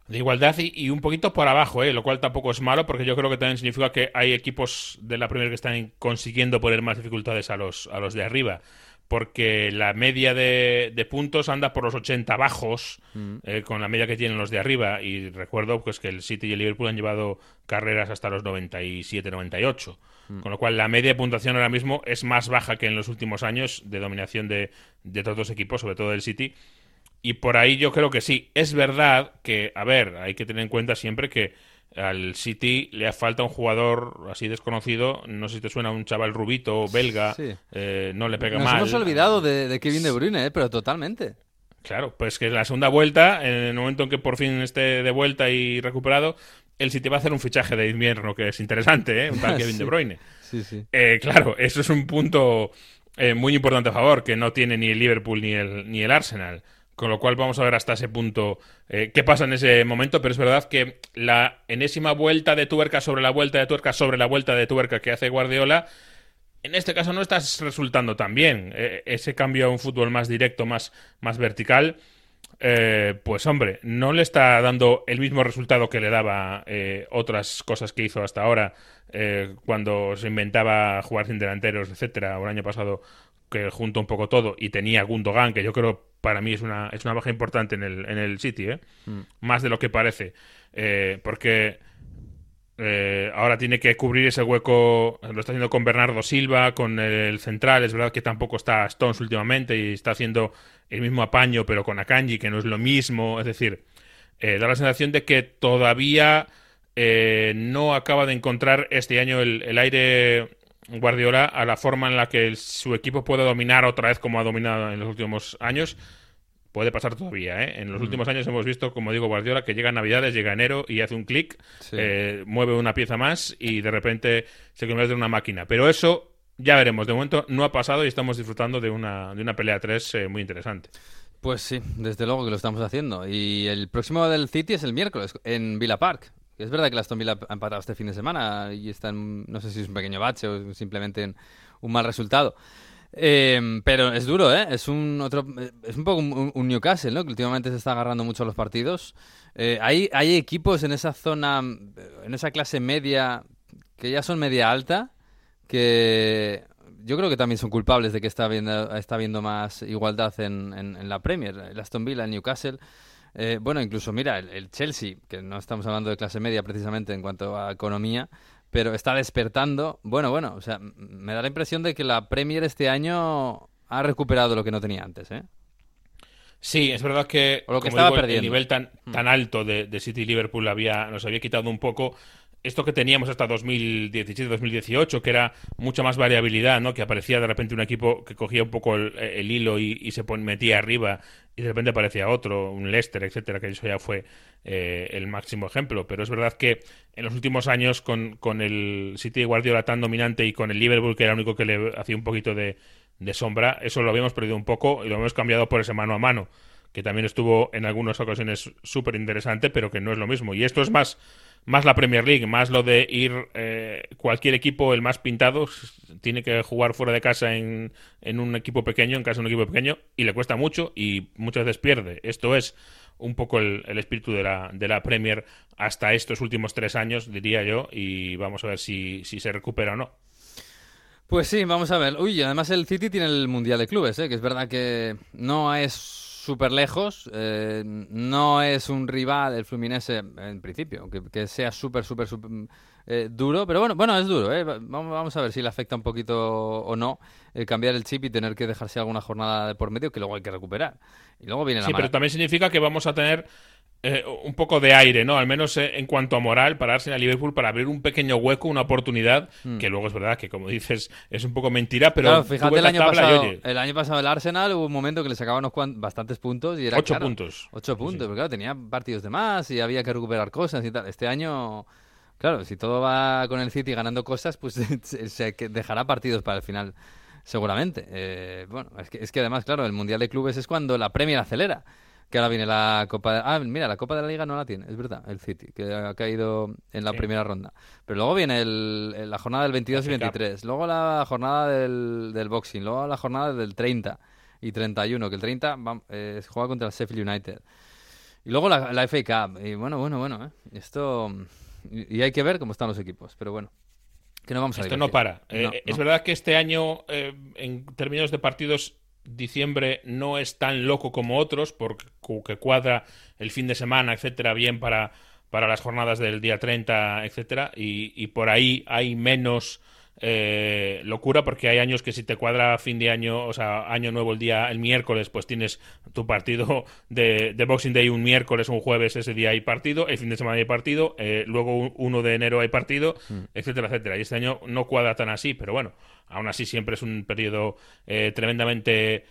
De igualdad y, un poquito por abajo, ¿eh? lo cual tampoco es malo, porque yo creo que también significa que hay equipos de la Premier que están consiguiendo poner más dificultades a los, a los de arriba porque la media de, puntos anda por los 80 bajos, mm. eh, con la media que tienen los de arriba. Y recuerdo pues, que el City y el Liverpool han llevado carreras hasta los 97-98. Mm. Con lo cual, la media de puntuación ahora mismo es más baja que en los últimos años de dominación de, de todos los equipos, sobre todo del City. Y por ahí yo creo que sí. Es verdad que, a ver, hay que tener en cuenta siempre que al City le falta un jugador así desconocido, no sé si te suena un chaval rubito, belga, eh, no le pega mal. Nos hemos olvidado de, Kevin De Bruyne, eh, pero totalmente. Claro, pues que la segunda vuelta, en el momento en que por fin esté de vuelta y recuperado, el City va a hacer un fichaje de invierno que es interesante, ¿eh? un tal Kevin De Bruyne. Sí, sí. Eh, claro, eso es un punto muy importante a favor, que no tiene ni el Liverpool ni el, ni el Arsenal. Con lo cual vamos a ver hasta ese punto eh, qué pasa en ese momento, pero es verdad que la enésima vuelta de tuerca sobre la vuelta de tuerca sobre la vuelta de tuerca que hace Guardiola, en este caso no está resultando tan bien. Eh, ese cambio a un fútbol más directo, más, más vertical, eh, pues hombre, no le está dando el mismo resultado que le daba otras cosas que hizo hasta ahora, cuando se inventaba jugar sin delanteros, etcétera, o el año pasado que junto un poco todo y tenía Gundogan, que yo creo para mí es una, es una baja importante en el, en el City, ¿eh? Mm. más de lo que parece, eh, porque eh, ahora tiene que cubrir ese hueco, lo está haciendo con Bernardo Silva, con el central, es verdad que tampoco está Stones últimamente y está haciendo el mismo apaño, pero con Akanji, que no es lo mismo, es decir, da la sensación de que todavía no acaba de encontrar este año el, el aire Guardiola a la forma en la que su equipo puede dominar otra vez como ha dominado en los últimos años. Puede pasar todavía, ¿eh? En los mm. últimos años hemos visto, como digo, Guardiola, que llega Navidades, llega enero y hace un clic, eh, mueve una pieza más y de repente se convierte en una máquina. Pero eso ya veremos. De momento no ha pasado y estamos disfrutando de una, de una pelea 3 eh, muy interesante. Pues sí, desde luego que lo estamos haciendo. Y el próximo del City es el miércoles en Villa Park. Es verdad que la Aston Villa ha empatado este fin de semana y está no sé si es un pequeño bache o simplemente un mal resultado. Em, pero es duro, ¿eh? Es un otro, es un poco un, Newcastle, ¿no? Que últimamente se está agarrando mucho a los partidos. Eh, hay, hay equipos en esa zona, en esa clase media, que ya son media alta, que yo creo que también son culpables de que está habiendo, está habiendo más igualdad en, en, la Premier. El Aston Villa, el Newcastle. Eh, bueno, incluso mira, el, Chelsea, que no estamos hablando de clase media precisamente en cuanto a economía, pero está despertando. Bueno, bueno, o sea, me da la impresión de que la Premier este año ha recuperado lo que no tenía antes, ¿eh? Sí, es verdad que, lo que estaba perdiendo. el nivel tan, hmm. tan alto de, de City y Liverpool había, nos había quitado un poco esto que teníamos hasta 2017-2018, que era mucha más variabilidad, ¿no? Que aparecía de repente un equipo que cogía un poco el, hilo y, se metía arriba y de repente aparecía otro, un Leicester, etcétera, que eso ya fue eh, el máximo ejemplo. Pero es verdad que en los últimos años, con, el City de Guardiola tan dominante y con el Liverpool, que era el único que le hacía un poquito de, de sombra, eso lo habíamos perdido un poco y lo hemos cambiado por ese mano a mano, que también estuvo en algunas ocasiones súper interesante, pero que no es lo mismo. Y esto es más más la Premier League, más lo de ir eh, cualquier equipo, el más pintado, tiene que jugar fuera de casa en, en, un equipo pequeño, en casa de un equipo pequeño, y le cuesta mucho y muchas veces pierde. Esto es un poco el, espíritu de la, de la Premier hasta estos últimos tres años, diría yo, y vamos a ver si, si se recupera o no. Pues sí, vamos a ver. Uy, además el City tiene el Mundial de Clubes, ¿eh? que es verdad que no es súper lejos. Eh, no es un rival el Fluminense en principio, que, sea súper, súper, súper eh, duro. Pero bueno, bueno, es duro. Eh. Vamos, vamos, a ver si le afecta un poquito o no el cambiar el chip y tener que dejarse alguna jornada de por medio que luego hay que recuperar. Y luego viene la Sí, pero también significa que vamos a tener eh, un poco de aire, ¿no? Al menos eh, en cuanto a moral, para darse a Liverpool para abrir un pequeño hueco, una oportunidad, hmm. que luego es verdad que, como dices, es un poco mentira, pero. fíjate, el año, pasado, el año pasado el Arsenal hubo un momento que le sacaban unos bastantes puntos y era. Ocho puntos. Ocho puntos, pero claro, tenía partidos de más y había que recuperar cosas y tal. Este año. Claro, si todo va con el City ganando cosas, pues se dejará partidos para el final, seguramente. Eh, bueno, es que, es que además, claro, el Mundial de Clubes es cuando la Premier acelera que ahora viene la Copa de... Ah, mira, la Copa de la Liga no la tiene, es verdad, el City, que ha caído en la primera ronda. Pero luego viene el, la jornada del 22 y 23, luego la jornada del, del boxing, luego la jornada del 30 y 31, que el 30 eh, juega contra el Sheffield United. Y luego la, la FA Cup. Y bueno, bueno, bueno, ¿eh? Esto... Y, hay que ver cómo están los equipos, pero bueno. Que no vamos a Esto no para. Eh, es verdad que este año, eh, en términos de partidos, diciembre no es tan loco como otros, porque cuadra el fin de semana, etcétera, bien para, para las jornadas del día 30, etcétera, y, y por ahí hay menos eh, locura porque hay años que si te cuadra fin de año, o sea, año nuevo el día, el miércoles, pues tienes tu partido de, Boxing Day un miércoles, un jueves, ese día hay partido, el fin de semana hay partido, eh, luego 1 de enero hay partido, mm. etcétera, etcétera. Y este año no cuadra tan así, pero bueno, aún así siempre es un periodo eh, tremendamente...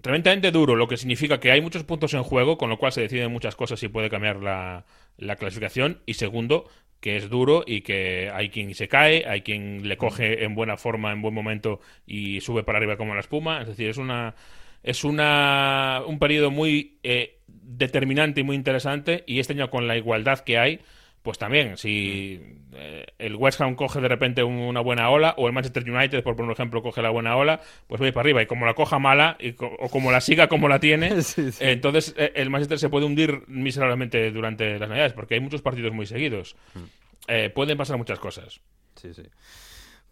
tremendamente duro, lo que significa que hay muchos puntos en juego, con lo cual se deciden muchas cosas y puede cambiar la, la clasificación. Y segundo, que es duro y que hay quien se cae, hay quien le coge en buena forma, en buen momento y sube para arriba como la espuma. Es decir, es una es una un periodo muy eh, determinante y muy interesante y este año con la igualdad que hay pues también, si eh, el West Ham coge de repente una buena ola, o el Manchester United, por poner un ejemplo, coge la buena ola, pues voy para arriba. Y como la coja mala, o como la siga como la tiene, entonces eh, el Manchester se puede hundir miserablemente durante las Navidades, porque hay muchos partidos muy seguidos. Hmm. Eh, pueden pasar muchas cosas. Sí, sí.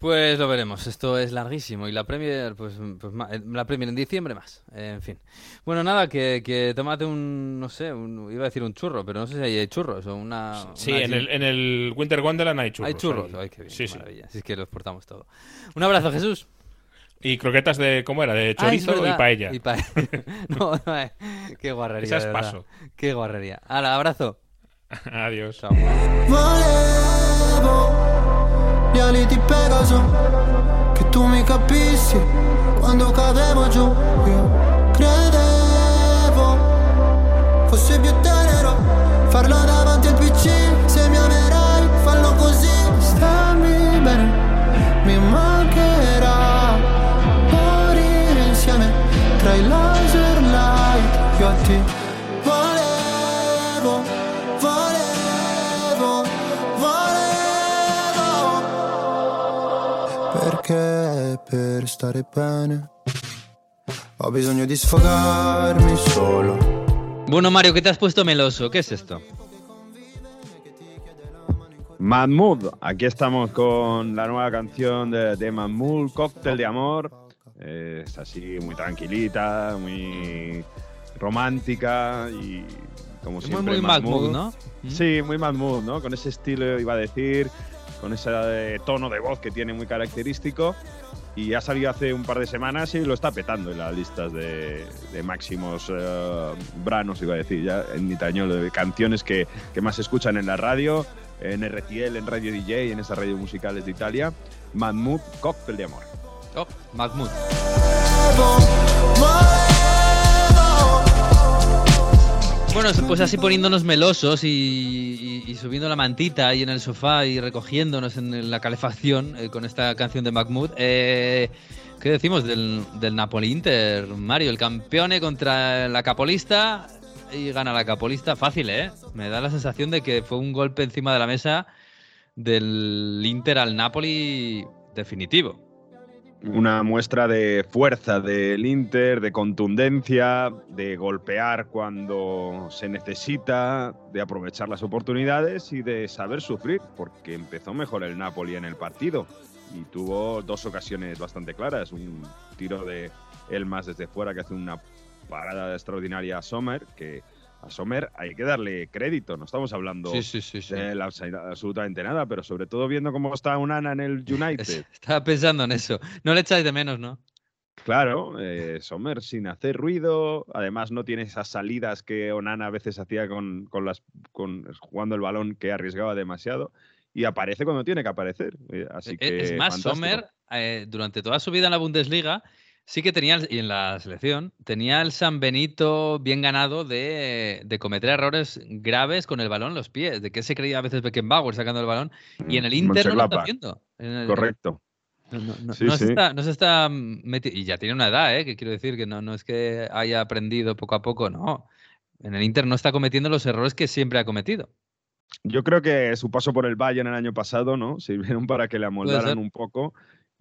Pues lo veremos. Esto es larguísimo. Y la Premier, pues, pues eh, la Premier en diciembre más. en fin. Bueno, nada, que, que tomate un, no sé, iba a decir un churro, pero no sé si hay churros o una... Sí, en, el, en el Winter Wonderland hay churros. Hay churros. Ay, qué bien, sí, maravilla. Sí. es que los portamos todo. Un abrazo, Jesús. Y croquetas de, ¿cómo era? De chorizo y paella. Y no, no, eh, qué guarrería. Esa es paso. Qué guarrería. Hala, abrazo. Adiós. Ciao. Gli ali di Pegaso Che tu mi capissi quando cadevo giù. Io per stare bene ho bisogno di sfogarmi solo. Bueno, Mario, ¿qué te has puesto meloso? ¿Qué es esto? Mahmoud, aquí estamos con la nueva canción de, de Mahmoud, Cóctel de Amor. es así, muy tranquilita, muy romántica y como Es siempre. muy Mahmoud. Mahmoud, ¿no? ¿Mm? Sí, muy Mahmoud, ¿no? Con ese estilo, iba a decir, con ese eh, tono de voz que tiene muy característico. Y ha salido hace un par de semanas y lo está petando en las listas de, de máximos eh, branos, iba a decir, ya en italiano, de canciones que, que más se escuchan en la radio, en RTL, en Radio DJ, en esas radios musicales de Italia. Mahmoud, Cocktail de Amor. Oh, Mahmoud. Bueno, pues así poniéndonos melosos y, y- subiendo la mantita ahí en el sofá y recogiéndonos en la calefacción eh, con esta canción de Mahmoud. eh, ¿Qué decimos del, del Napoli-Inter, Mario? El campeone contra la capolista y gana la capolista. Fácil, ¿eh? Me da la sensación de que fue un golpe encima de la mesa del Inter al Napoli definitivo. Una muestra de fuerza del Inter, de contundencia, de golpear cuando se necesita, de aprovechar las oportunidades y de saber sufrir, porque empezó mejor el Napoli en el partido y tuvo dos ocasiones bastante claras. Un tiro de Elmas desde fuera que hace una parada extraordinaria a Sommer, que a Sommer hay que darle crédito, no estamos hablando Sí, sí, sí, sí. de él absolutamente nada, pero sobre todo viendo cómo está Unana en el United. Estaba pensando en eso. No le echáis de menos, ¿no? Claro, eh, Sommer sin hacer ruido, además no tiene esas salidas que Onana a veces hacía con, con las, con, jugando el balón que arriesgaba demasiado y aparece cuando tiene que aparecer. eh, así E- que es más, fantástico. Sommer, eh, durante toda su vida en la Bundesliga, sí que tenía, y en la selección, tenía el San Benito bien ganado de, de cometer errores graves con el balón en los pies, de que se creía a veces Beckenbauer sacando el balón, y en el Inter no lo está haciendo. El- Correcto. No, no- no- Sí, no se está, se está Y ya tiene una edad, ¿eh? Que quiero decir que no, no es que haya aprendido poco a poco, no. En el Inter no está cometiendo los errores que siempre ha cometido. Yo creo que su paso por el Bayern el año pasado, ¿no? Sirvieron para que le amoldaran un poco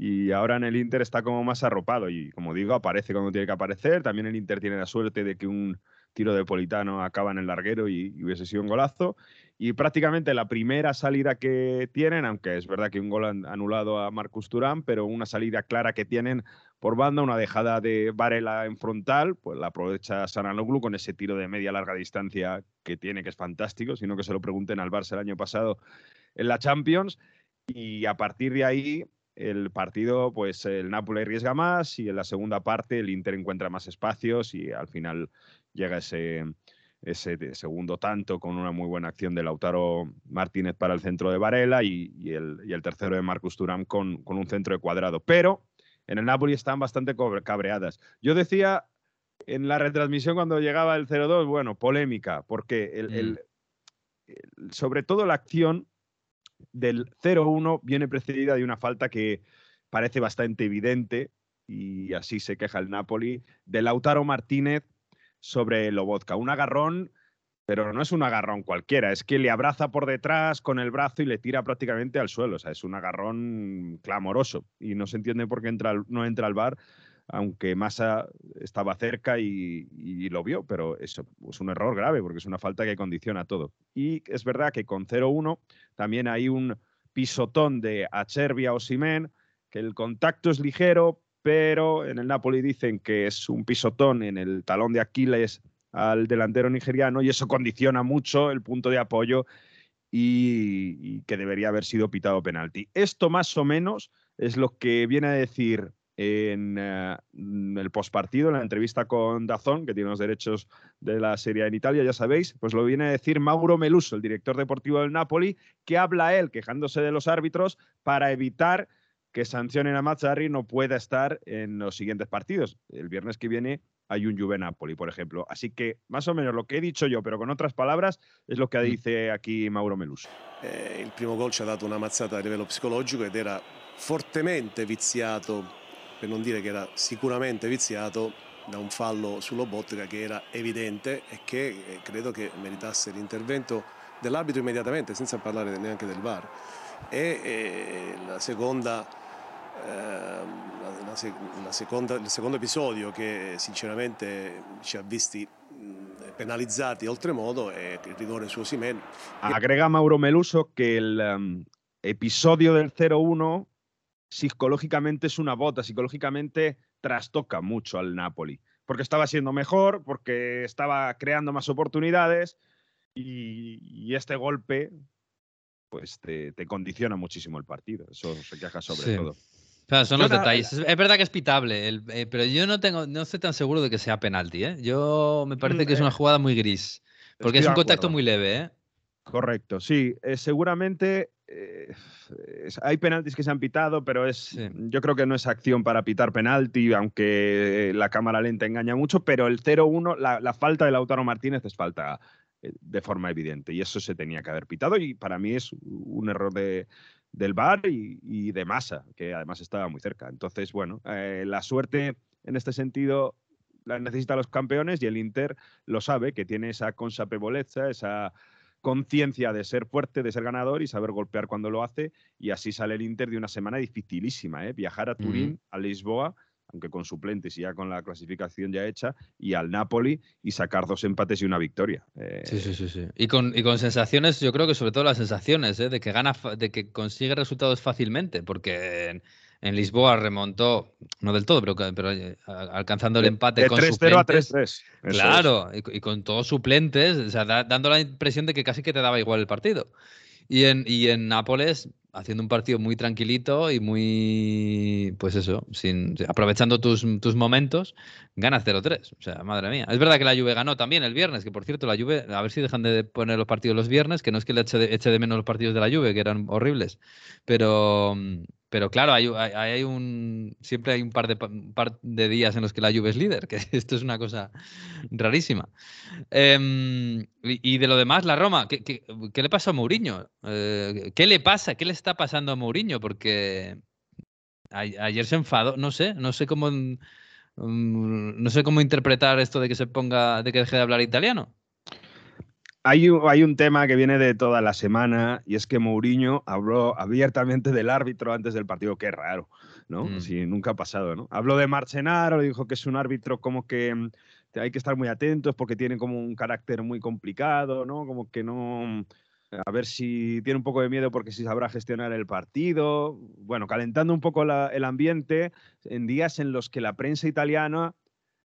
y ahora en el Inter está como más arropado y como digo, aparece cuando tiene que aparecer. También el Inter tiene la suerte de que un tiro de Politano acaba en el larguero y, hubiese sido un golazo. Y prácticamente la primera salida que tienen, aunque es verdad que un gol han anulado a Marcus Turán, pero una salida clara que tienen por banda, una dejada de Varela en frontal, pues la aprovecha Sananoglu con ese tiro de media larga distancia que tiene, que es fantástico, sino que se lo pregunten al Barça el año pasado en la Champions. Y a partir de ahí, el partido, pues el Napoli arriesga más y en la segunda parte el Inter encuentra más espacios y al final llega ese, segundo tanto con una muy buena acción de Lautaro Martínez para el centro de Varela y, y el, y el tercero de Marcus Thuram con, con un centro de cuadrado. Pero en el Napoli están bastante cabreadas. Yo decía en la retransmisión cuando llegaba el 0-2, bueno, polémica, porque el- el- sobre todo la acción del 0-1 viene precedida de una falta que parece bastante evidente y así se queja el Napoli de Lautaro Martínez sobre Lobotka. Un agarrón, pero no es un agarrón cualquiera, es que le abraza por detrás con el brazo y le tira prácticamente al suelo. O sea, es un agarrón clamoroso y no se entiende por qué no entra al bar, aunque Massa estaba cerca y, lo vio, pero eso es un error grave porque es una falta que condiciona todo. Y es verdad que con 0-1 también hay un pisotón de Acerbi a Osimhen, que el contacto es ligero, pero en el Napoli dicen que es un pisotón en el talón de Aquiles al delantero nigeriano y eso condiciona mucho el punto de apoyo y, y que debería haber sido pitado penalti. Esto más o menos es lo que viene a decir en eh, el postpartido, en la entrevista con Dazón, que tiene los derechos de la serie en Italia, ya sabéis, pues lo viene a decir Mauro Meluso, el director deportivo del Napoli, que habla él quejándose de los árbitros para evitar que sancionen a Mazzarri no pueda estar en los siguientes partidos. El viernes que viene hay un Juve Napoli, por ejemplo. Así que más o menos lo que he dicho yo, pero con otras palabras, es lo que dice aquí Mauro Meluso. Eh, il primo gol ci ha dato una mazzata a livello psicologico ed era fortemente viziato, per non dire che era sicuramente viziato, da un fallo sull'Obotka che era evidente e che eh, credo che meritasse l'intervento dell'arbitro immediatamente, senza parlare neanche del VAR. E eh, la seconda, ehm, la- la se- la seconda- il secondo episodio che sinceramente ci ha visti penalizzati oltremodo è il rigore su Osimhen Agrega Mauro Meluso que el em, episodio del 0-1 psicológicamente es una bota, psicológicamente trastoca mucho al Napoli, porque estaba siendo mejor, porque estaba creando más oportunidades y, este golpe pues te, condiciona muchísimo el partido. Eso se queja sobre todo. son los detalles. Es, verdad que es pitable, eh, pero yo no tengo, no estoy tan seguro de que sea penalti. ¿eh? Yo me parece mm, que es una eh, jugada muy gris, porque es un contacto muy leve. ¿eh? Correcto, sí. seguramente hay penaltis que se han pitado, pero es, yo creo que no es acción para pitar penalti, aunque la cámara lenta engaña mucho, pero el 0-1, la, la, falta de Lautaro Martínez es falta eh, de forma evidente. Y eso se tenía que haber pitado y para mí es un error de, del VAR y, de masa, que además estaba muy cerca. Entonces, bueno, eh, la suerte en este sentido la necesitan los campeones y el Inter lo sabe, que tiene esa consapevolezza, esa conciencia de ser fuerte, de ser ganador y saber golpear cuando lo hace. Y así sale el Inter de una semana dificilísima. ¿eh? Viajar a Turín, a Lisboa, aunque con suplentes y ya con la clasificación ya hecha, y al Napoli y sacar dos empates y una victoria. Eh, sí, sí, sí, sí. Y con, y con sensaciones, yo creo que sobre todo las sensaciones, ¿eh? de que gana, de que consigue resultados fácilmente, porque en, Lisboa remontó, no del todo, pero, pero eh, alcanzando el empate con 3 suplentes. a 3-3. Claro, y, con todos suplentes, o sea, dando la impresión de que casi que te daba igual el partido. Y en, y en Nápoles haciendo un partido muy tranquilito y muy, pues eso, sin, aprovechando tus, tus momentos, gana 0-3. O sea, madre mía. Es verdad que la Juve ganó también el viernes, que por cierto, la Juve, a ver si dejan de poner los partidos los viernes, que no es que le eche de, eche de menos los partidos de la Juve, que eran horribles, pero pero claro, hay, hay, un siempre hay un par de, par de días en los que la Juve es líder, que esto es una cosa rarísima. Em, y, de lo demás, la Roma, ¿qué, le pasa a Mourinho? Eh, ¿Qué le pasa? ¿Qué le está pasando a Mourinho? Porque ayer se enfadó, no sé, no sé cómo mm, no sé cómo interpretar esto de que se ponga, de que deje de hablar italiano. Hay un, tema que viene de toda la semana y es que Mourinho habló abiertamente del árbitro antes del partido. Qué raro, ¿no? Mm. Si nunca ha pasado, ¿no? Habló de Marcenaro, dijo que es un árbitro como que mm, hay que estar muy atentos porque tiene como un carácter muy complicado, ¿no? Como que no. A ver si tiene un poco de miedo porque si sabrá gestionar el partido. Bueno, calentando un poco el ambiente en días en los que la prensa italiana,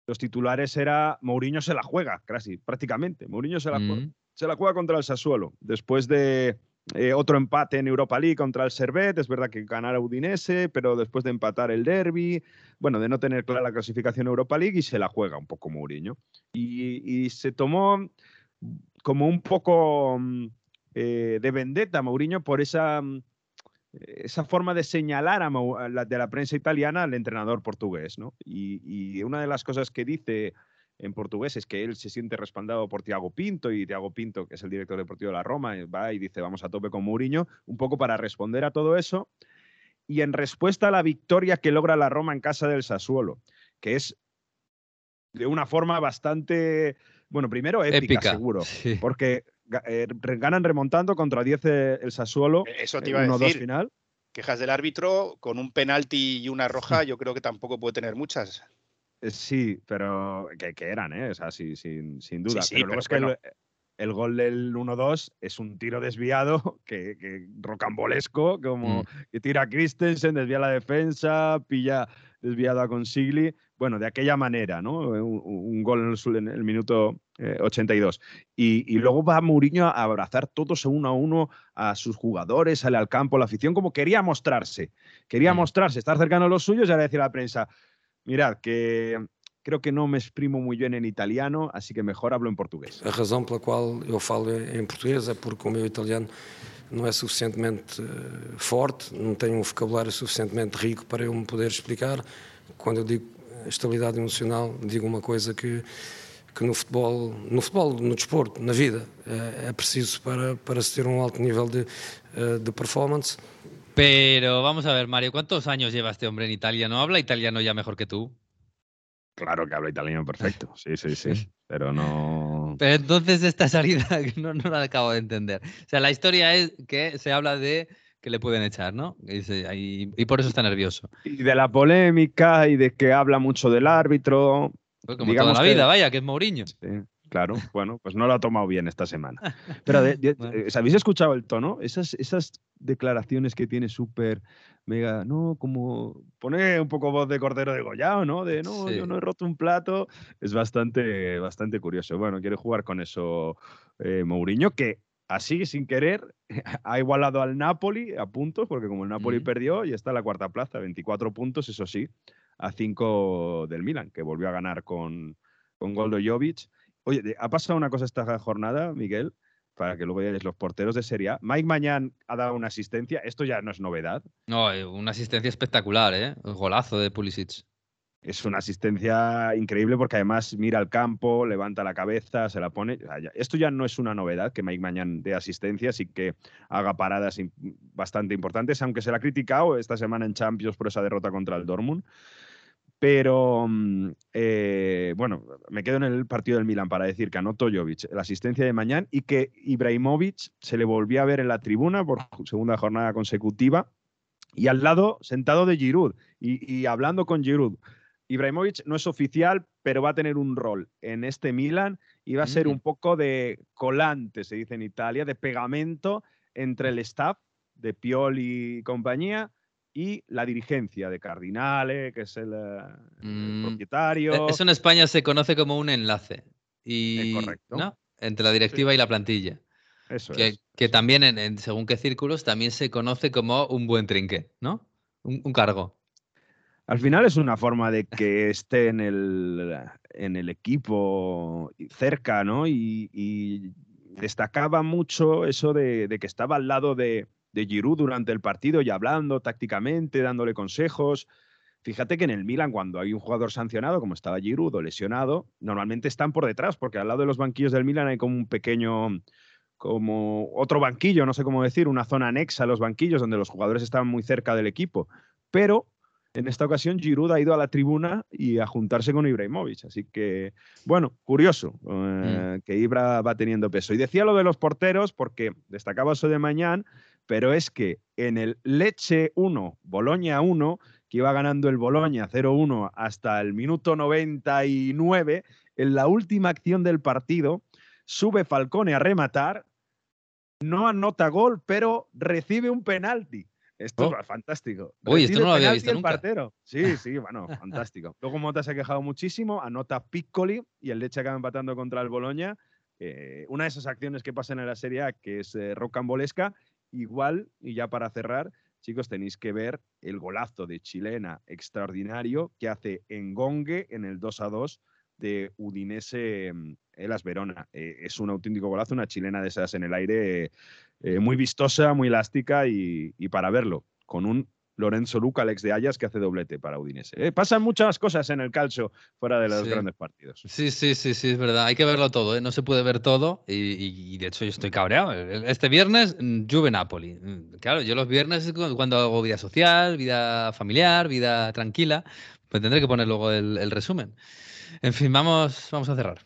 los titulares era Mourinho se la juega, casi, prácticamente. Mourinho se la juega. Mm se la juega contra el Sassuolo. Después de eh, otro empate en Europa League contra el Servet, es verdad que ganara Udinese, pero después de empatar el derby, bueno, de no tener clara la clasificación Europa League y se la juega un poco Mourinho. Y, se tomó como un poco mm, eh, de vendetta Mourinho por esa, mm, esa forma de señalar a, de la prensa italiana al entrenador portugués. ¿no? y, una de las cosas que dice en portugués es que él se siente respaldado por Tiago Pinto y Tiago Pinto, que es el director deportivo de la Roma, eh, va y dice vamos a tope con Mourinho, un poco para responder a todo eso. Y en respuesta a la victoria que logra la Roma en casa del Sassuolo, que es de una forma bastante, bueno, primero épica, seguro, porque ganan remontando contra 10 el Sassuolo. E-, eso te iba a decir. final. Quejas del árbitro con un penalti y una roja, yo creo que tampoco puede tener muchas. Eh, sí, pero que, eran, ¿eh? O sea, sí, sin, sin duda. pero luego es que el, gol del 1-2 es un tiro desviado, que, rocambolesco, como mm. que tira Christensen, desvía la defensa, pilla desviado a Consigli. Bueno, de aquella manera, ¿no? Un, gol en el, minuto 82. Eh, y, y, luego va Mourinho a abrazar todos uno a uno a sus jugadores, sale al campo, la afición, como quería mostrarse. Quería mm. mostrarse, estar cercano a los suyos y ahora decir a la prensa, Mirad, que creo que não me exprimo muito bem em italiano, assim que melhor hablo em português. A razão pela qual eu falo em português é porque o meu italiano não é suficientemente eh, forte, não tenho um vocabulário suficientemente rico para eu me poder explicar. Quando eu digo estabilidade emocional, digo uma coisa que que no futebol, no futebol, no desporto, na vida, é, é preciso para, para se ter um alto nível de, eh, de performance. Pero vamos a ver, Mario, ¿cuántos años lleva este hombre en Italia? ¿No habla italiano ya mejor que tú? Claro que habla italiano perfecto, sí, sí, sí, pero no... Pero entonces esta salida no, no la acabo de entender. O sea, la historia es que se habla de que le pueden echar, ¿no? Y, y, por eso está nervioso. Y de la polémica y de que habla mucho del árbitro. Pues como toda la vida, vaya, que es Mourinho. Claro, bueno, pues no lo ha tomado bien esta semana. Pero, ¿habéis escuchado el tono? Esas, esas declaraciones que tiene súper mega, no, como pone un poco voz de cordero de Goyao, ¿no? De no, yo no he roto un plato. Es bastante, bastante curioso. Bueno, quiere jugar con eso eh, Mourinho, que así, sin querer, ha igualado al Napoli a puntos, porque como el Napoli perdió, y está en la cuarta plaza, 24 puntos, eso sí, a 5 del Milan, que volvió a ganar con, con Goldo Jovic. Oye, ha pasado una cosa esta jornada, Miguel, para que luego veáis los porteros de Serie A. Mike Mañán ha dado una asistencia, esto ya no es novedad. No, eh, una asistencia espectacular, ¿eh? El golazo de Pulisic. Es una asistencia increíble porque además mira al campo, levanta la cabeza, se la pone. Esto ya no es una novedad que Mike Mañán dé asistencia, y que haga paradas bastante importantes, aunque se la ha criticado esta semana en Champions por esa derrota contra el Dortmund. Pero mm, eh, bueno, me quedo en el partido del Milan para decir que anotó Jovic la asistencia de mañana y que Ibrahimovic se le volvió a ver en la tribuna por segunda jornada consecutiva y al lado sentado de Giroud y, hablando con Giroud. Ibrahimovic no es oficial, pero va a tener un rol en este Milan y va a ser un mm. poco de colante, se dice en Italia, de pegamento entre el staff de Pioli y compañía y la dirigencia de Cardinale, que es el, eh, mm, propietario. Eso en España se conoce como un enlace. Y, correcto. Entre la directiva y la plantilla. Eso que, es. que también, en, según qué círculos, también se conoce como un buen trinque, ¿no? Un, cargo. Al final es una forma de que esté en el, en el equipo cerca, ¿no? Y, destacaba mucho eso de, de, que estaba al lado de, de Giroud durante el partido y hablando tácticamente, dándole consejos. Fíjate que en el Milan, cuando hay un jugador sancionado, como estaba Giroud o lesionado, normalmente están por detrás, porque al lado de los banquillos del Milan hay como un pequeño, como otro banquillo, no sé cómo decir, una zona anexa a los banquillos donde los jugadores estaban muy cerca del equipo. Pero en esta ocasión Giroud ha ido a la tribuna y a juntarse con Ibrahimovic. Así que, bueno, curioso eh, mm. que Ibra va teniendo peso. Y decía lo de los porteros porque destacaba eso de mañana, pero es que en el Leche 1, Boloña 1, que iba ganando el Boloña 0-1 hasta el minuto 99, en la última acción del partido, sube Falcone a rematar, no anota gol, pero recibe un penalti. Esto oh. es fantástico. Uy, esto no lo había visto nunca. Partero. Sí, sí, bueno, fantástico. Luego Mota se ha quejado muchísimo, anota Piccoli y el Leche acaba empatando contra el Boloña. Eh, una de esas acciones que pasan en la Serie A, que es eh, rocambolesca, igual, y ya para cerrar, chicos, tenéis que ver el golazo de chilena extraordinario que hace Engongue en el 2 a 2 de Udinese mm, Elas Verona. Eh, es un auténtico golazo, una chilena de esas en el aire, eh, muy vistosa, muy elástica y, para verlo, con un Lorenzo Luca, Alex de Ayas, que hace doblete para Udinese. Eh, pasan muchas cosas en el calcio fuera de los grandes partidos. Sí, sí, sí, sí, es verdad. Hay que verlo todo, ¿eh? no se puede ver todo. Y, de hecho, yo estoy cabreado. Este viernes, mm, Juve Napoli. Mm, claro, yo los viernes es cuando hago vida social, vida familiar, vida tranquila. Pues tendré que poner luego el, el resumen. En fin, vamos, vamos a cerrar.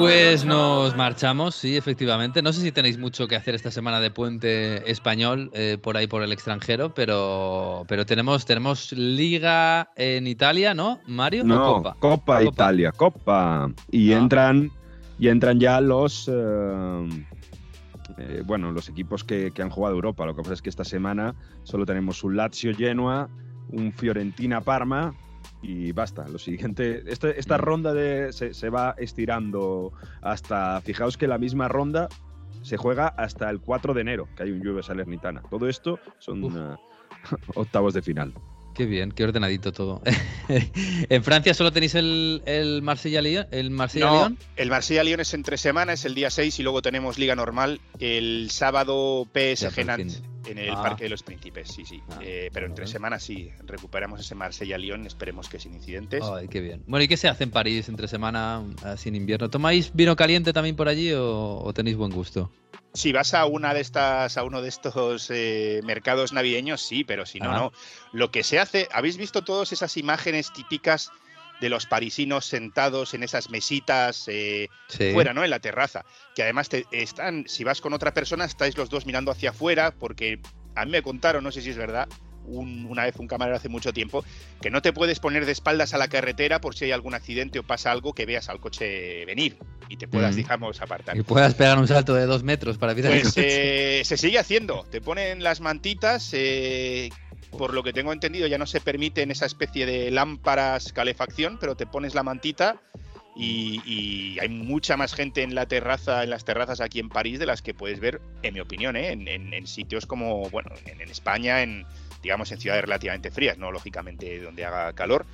Pues nos marchamos, sí, efectivamente. No sé si tenéis mucho que hacer esta semana de puente español eh, por ahí por el extranjero, pero, pero tenemos, tenemos liga en Italia, ¿no, Mario? No, Copa? Italia, Copa. Y ah. entran y entran ya los eh, eh, bueno, los equipos que, que han jugado Europa. Lo que pasa es que esta semana solo tenemos un Lazio Genoa, un Fiorentina Parma y basta. Lo siguiente, este, esta mm. ronda de, se, va estirando hasta, fijaos que la misma ronda se juega hasta el 4 de enero, que hay un Juve Salernitana. Todo esto son uh, octavos de final. Qué bien, qué ordenadito todo. ¿En Francia solo tenéis el, el Marsella-Lyon? ¿El Marsella-Lyon? el Marsella-Lyon es entre semanas, el día 6, y luego tenemos Liga Normal el sábado PSG Nantes en el ah. Parque de los Príncipes, sí, sí. Ah, eh, pero entre semanas sí, recuperamos ese Marsella-Lyon, esperemos que sin incidentes. Ay, qué bien. Bueno, ¿y qué se hace en París entre semana, sin invierno? ¿Tomáis vino caliente también por allí o tenéis buen gusto? Si vas a una de estas, a uno de estos eh, mercados navideños, sí, pero si no, no. Lo que se hace, ¿habéis visto todas esas imágenes típicas de los parisinos sentados en esas mesitas eh, fuera, ¿no? En la terraza. Que además te están, si vas con otra persona, estáis los dos mirando hacia afuera, porque a mí me contaron, no sé si es verdad, una vez un camarero hace mucho tiempo, que no te puedes poner de espaldas a la carretera por si hay algún accidente o pasa algo que veas al coche venir y te puedas, mm. digamos, apartar. Y puedas pegar un salto de dos metros para evitar pues, eh, se sigue haciendo. Te ponen las mantitas. Eh, por lo que tengo entendido, ya no se permite en esa especie de lámparas calefacción, pero te pones la mantita y, hay mucha más gente en la terraza, en las terrazas aquí en París, de las que puedes ver, en mi opinión, ¿eh? en, sitios como, bueno, en, España, en digamos en ciudades relativamente frías, no lógicamente donde haga calor.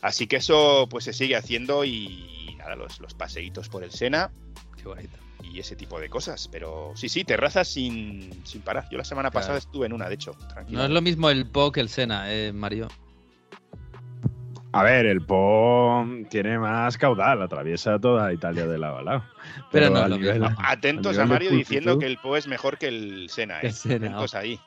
Así que eso pues se sigue haciendo y, nada, los, los paseitos por el Sena. Qué bonito. Y ese tipo de cosas. Pero sí, sí, terrazas sin, sin parar. Yo la semana pasada estuve en una, de hecho. No es lo mismo el Po que el Sena, eh, Mario. A ver, el Po tiene más caudal, atraviesa toda Italia de lado a lado. Pero, no lo mismo. Atentos a, Mario diciendo que el Po es mejor que el Sena. ¿eh? Atentos ahí.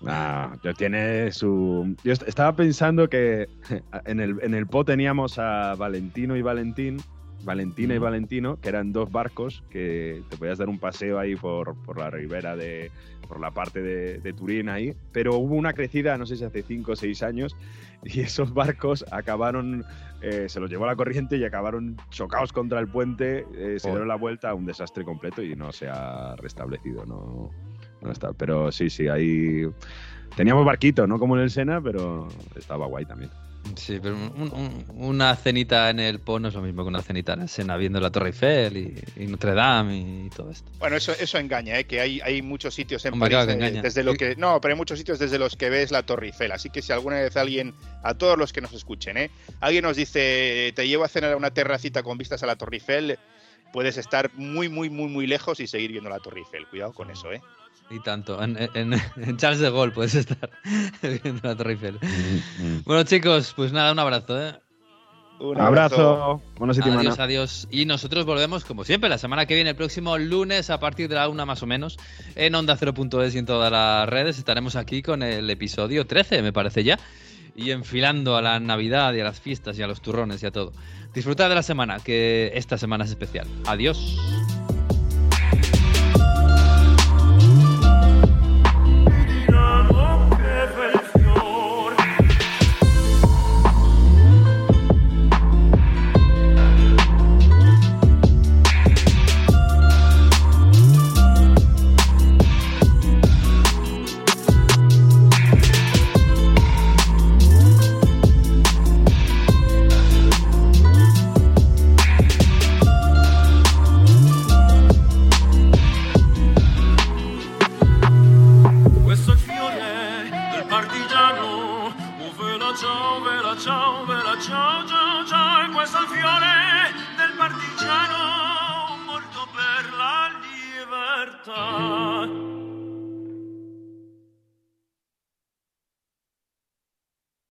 No, tiene su. Yo estaba pensando que en el, en el Po teníamos a Valentino y Valentín, Valentina y Valentino, que eran dos barcos que te podías dar un paseo ahí por, por la ribera de. por la parte de, de, Turín ahí. Pero hubo una crecida, no sé si hace cinco o seis años, y esos barcos acabaron, eh, se los llevó la corriente y acabaron chocados contra el puente, eh, se dieron la vuelta a un desastre completo y no se ha restablecido, no, no está. Pero sí, sí, ahí teníamos barquito, no como en el Sena, pero estaba guay también. Sí, pero una cenita en el Po no es lo mismo que una cenita en el Sena viendo la Torre Eiffel y, Notre Dame y, todo esto. Bueno, eso, eso engaña, ¿eh? que hay, hay muchos sitios en París eh, desde lo que no, pero hay muchos sitios desde los que ves la Torre Eiffel. Así que si alguna vez alguien, a todos los que nos escuchen, ¿eh? alguien nos dice te llevo a cenar a una terracita con vistas a la Torre Eiffel, puedes estar muy, muy, muy, muy lejos y seguir viendo la Torre Eiffel. Cuidado con eso, ¿eh? Y tanto. En, Charles de Gaulle puedes estar viendo la Torre Eiffel. Mm, mm. Bueno, chicos, pues nada, un abrazo, ¿eh? Un abrazo. adiós, adiós. Y nosotros volvemos, como siempre, la semana que viene, el próximo lunes, a partir de la una más o menos, en Onda 0.es y en todas las redes. Estaremos aquí con el episodio 13, me parece ya. Y enfilando a la Navidad y a las fiestas y a los turrones y a todo. Disfrutad de la semana, que esta semana es especial. Adiós.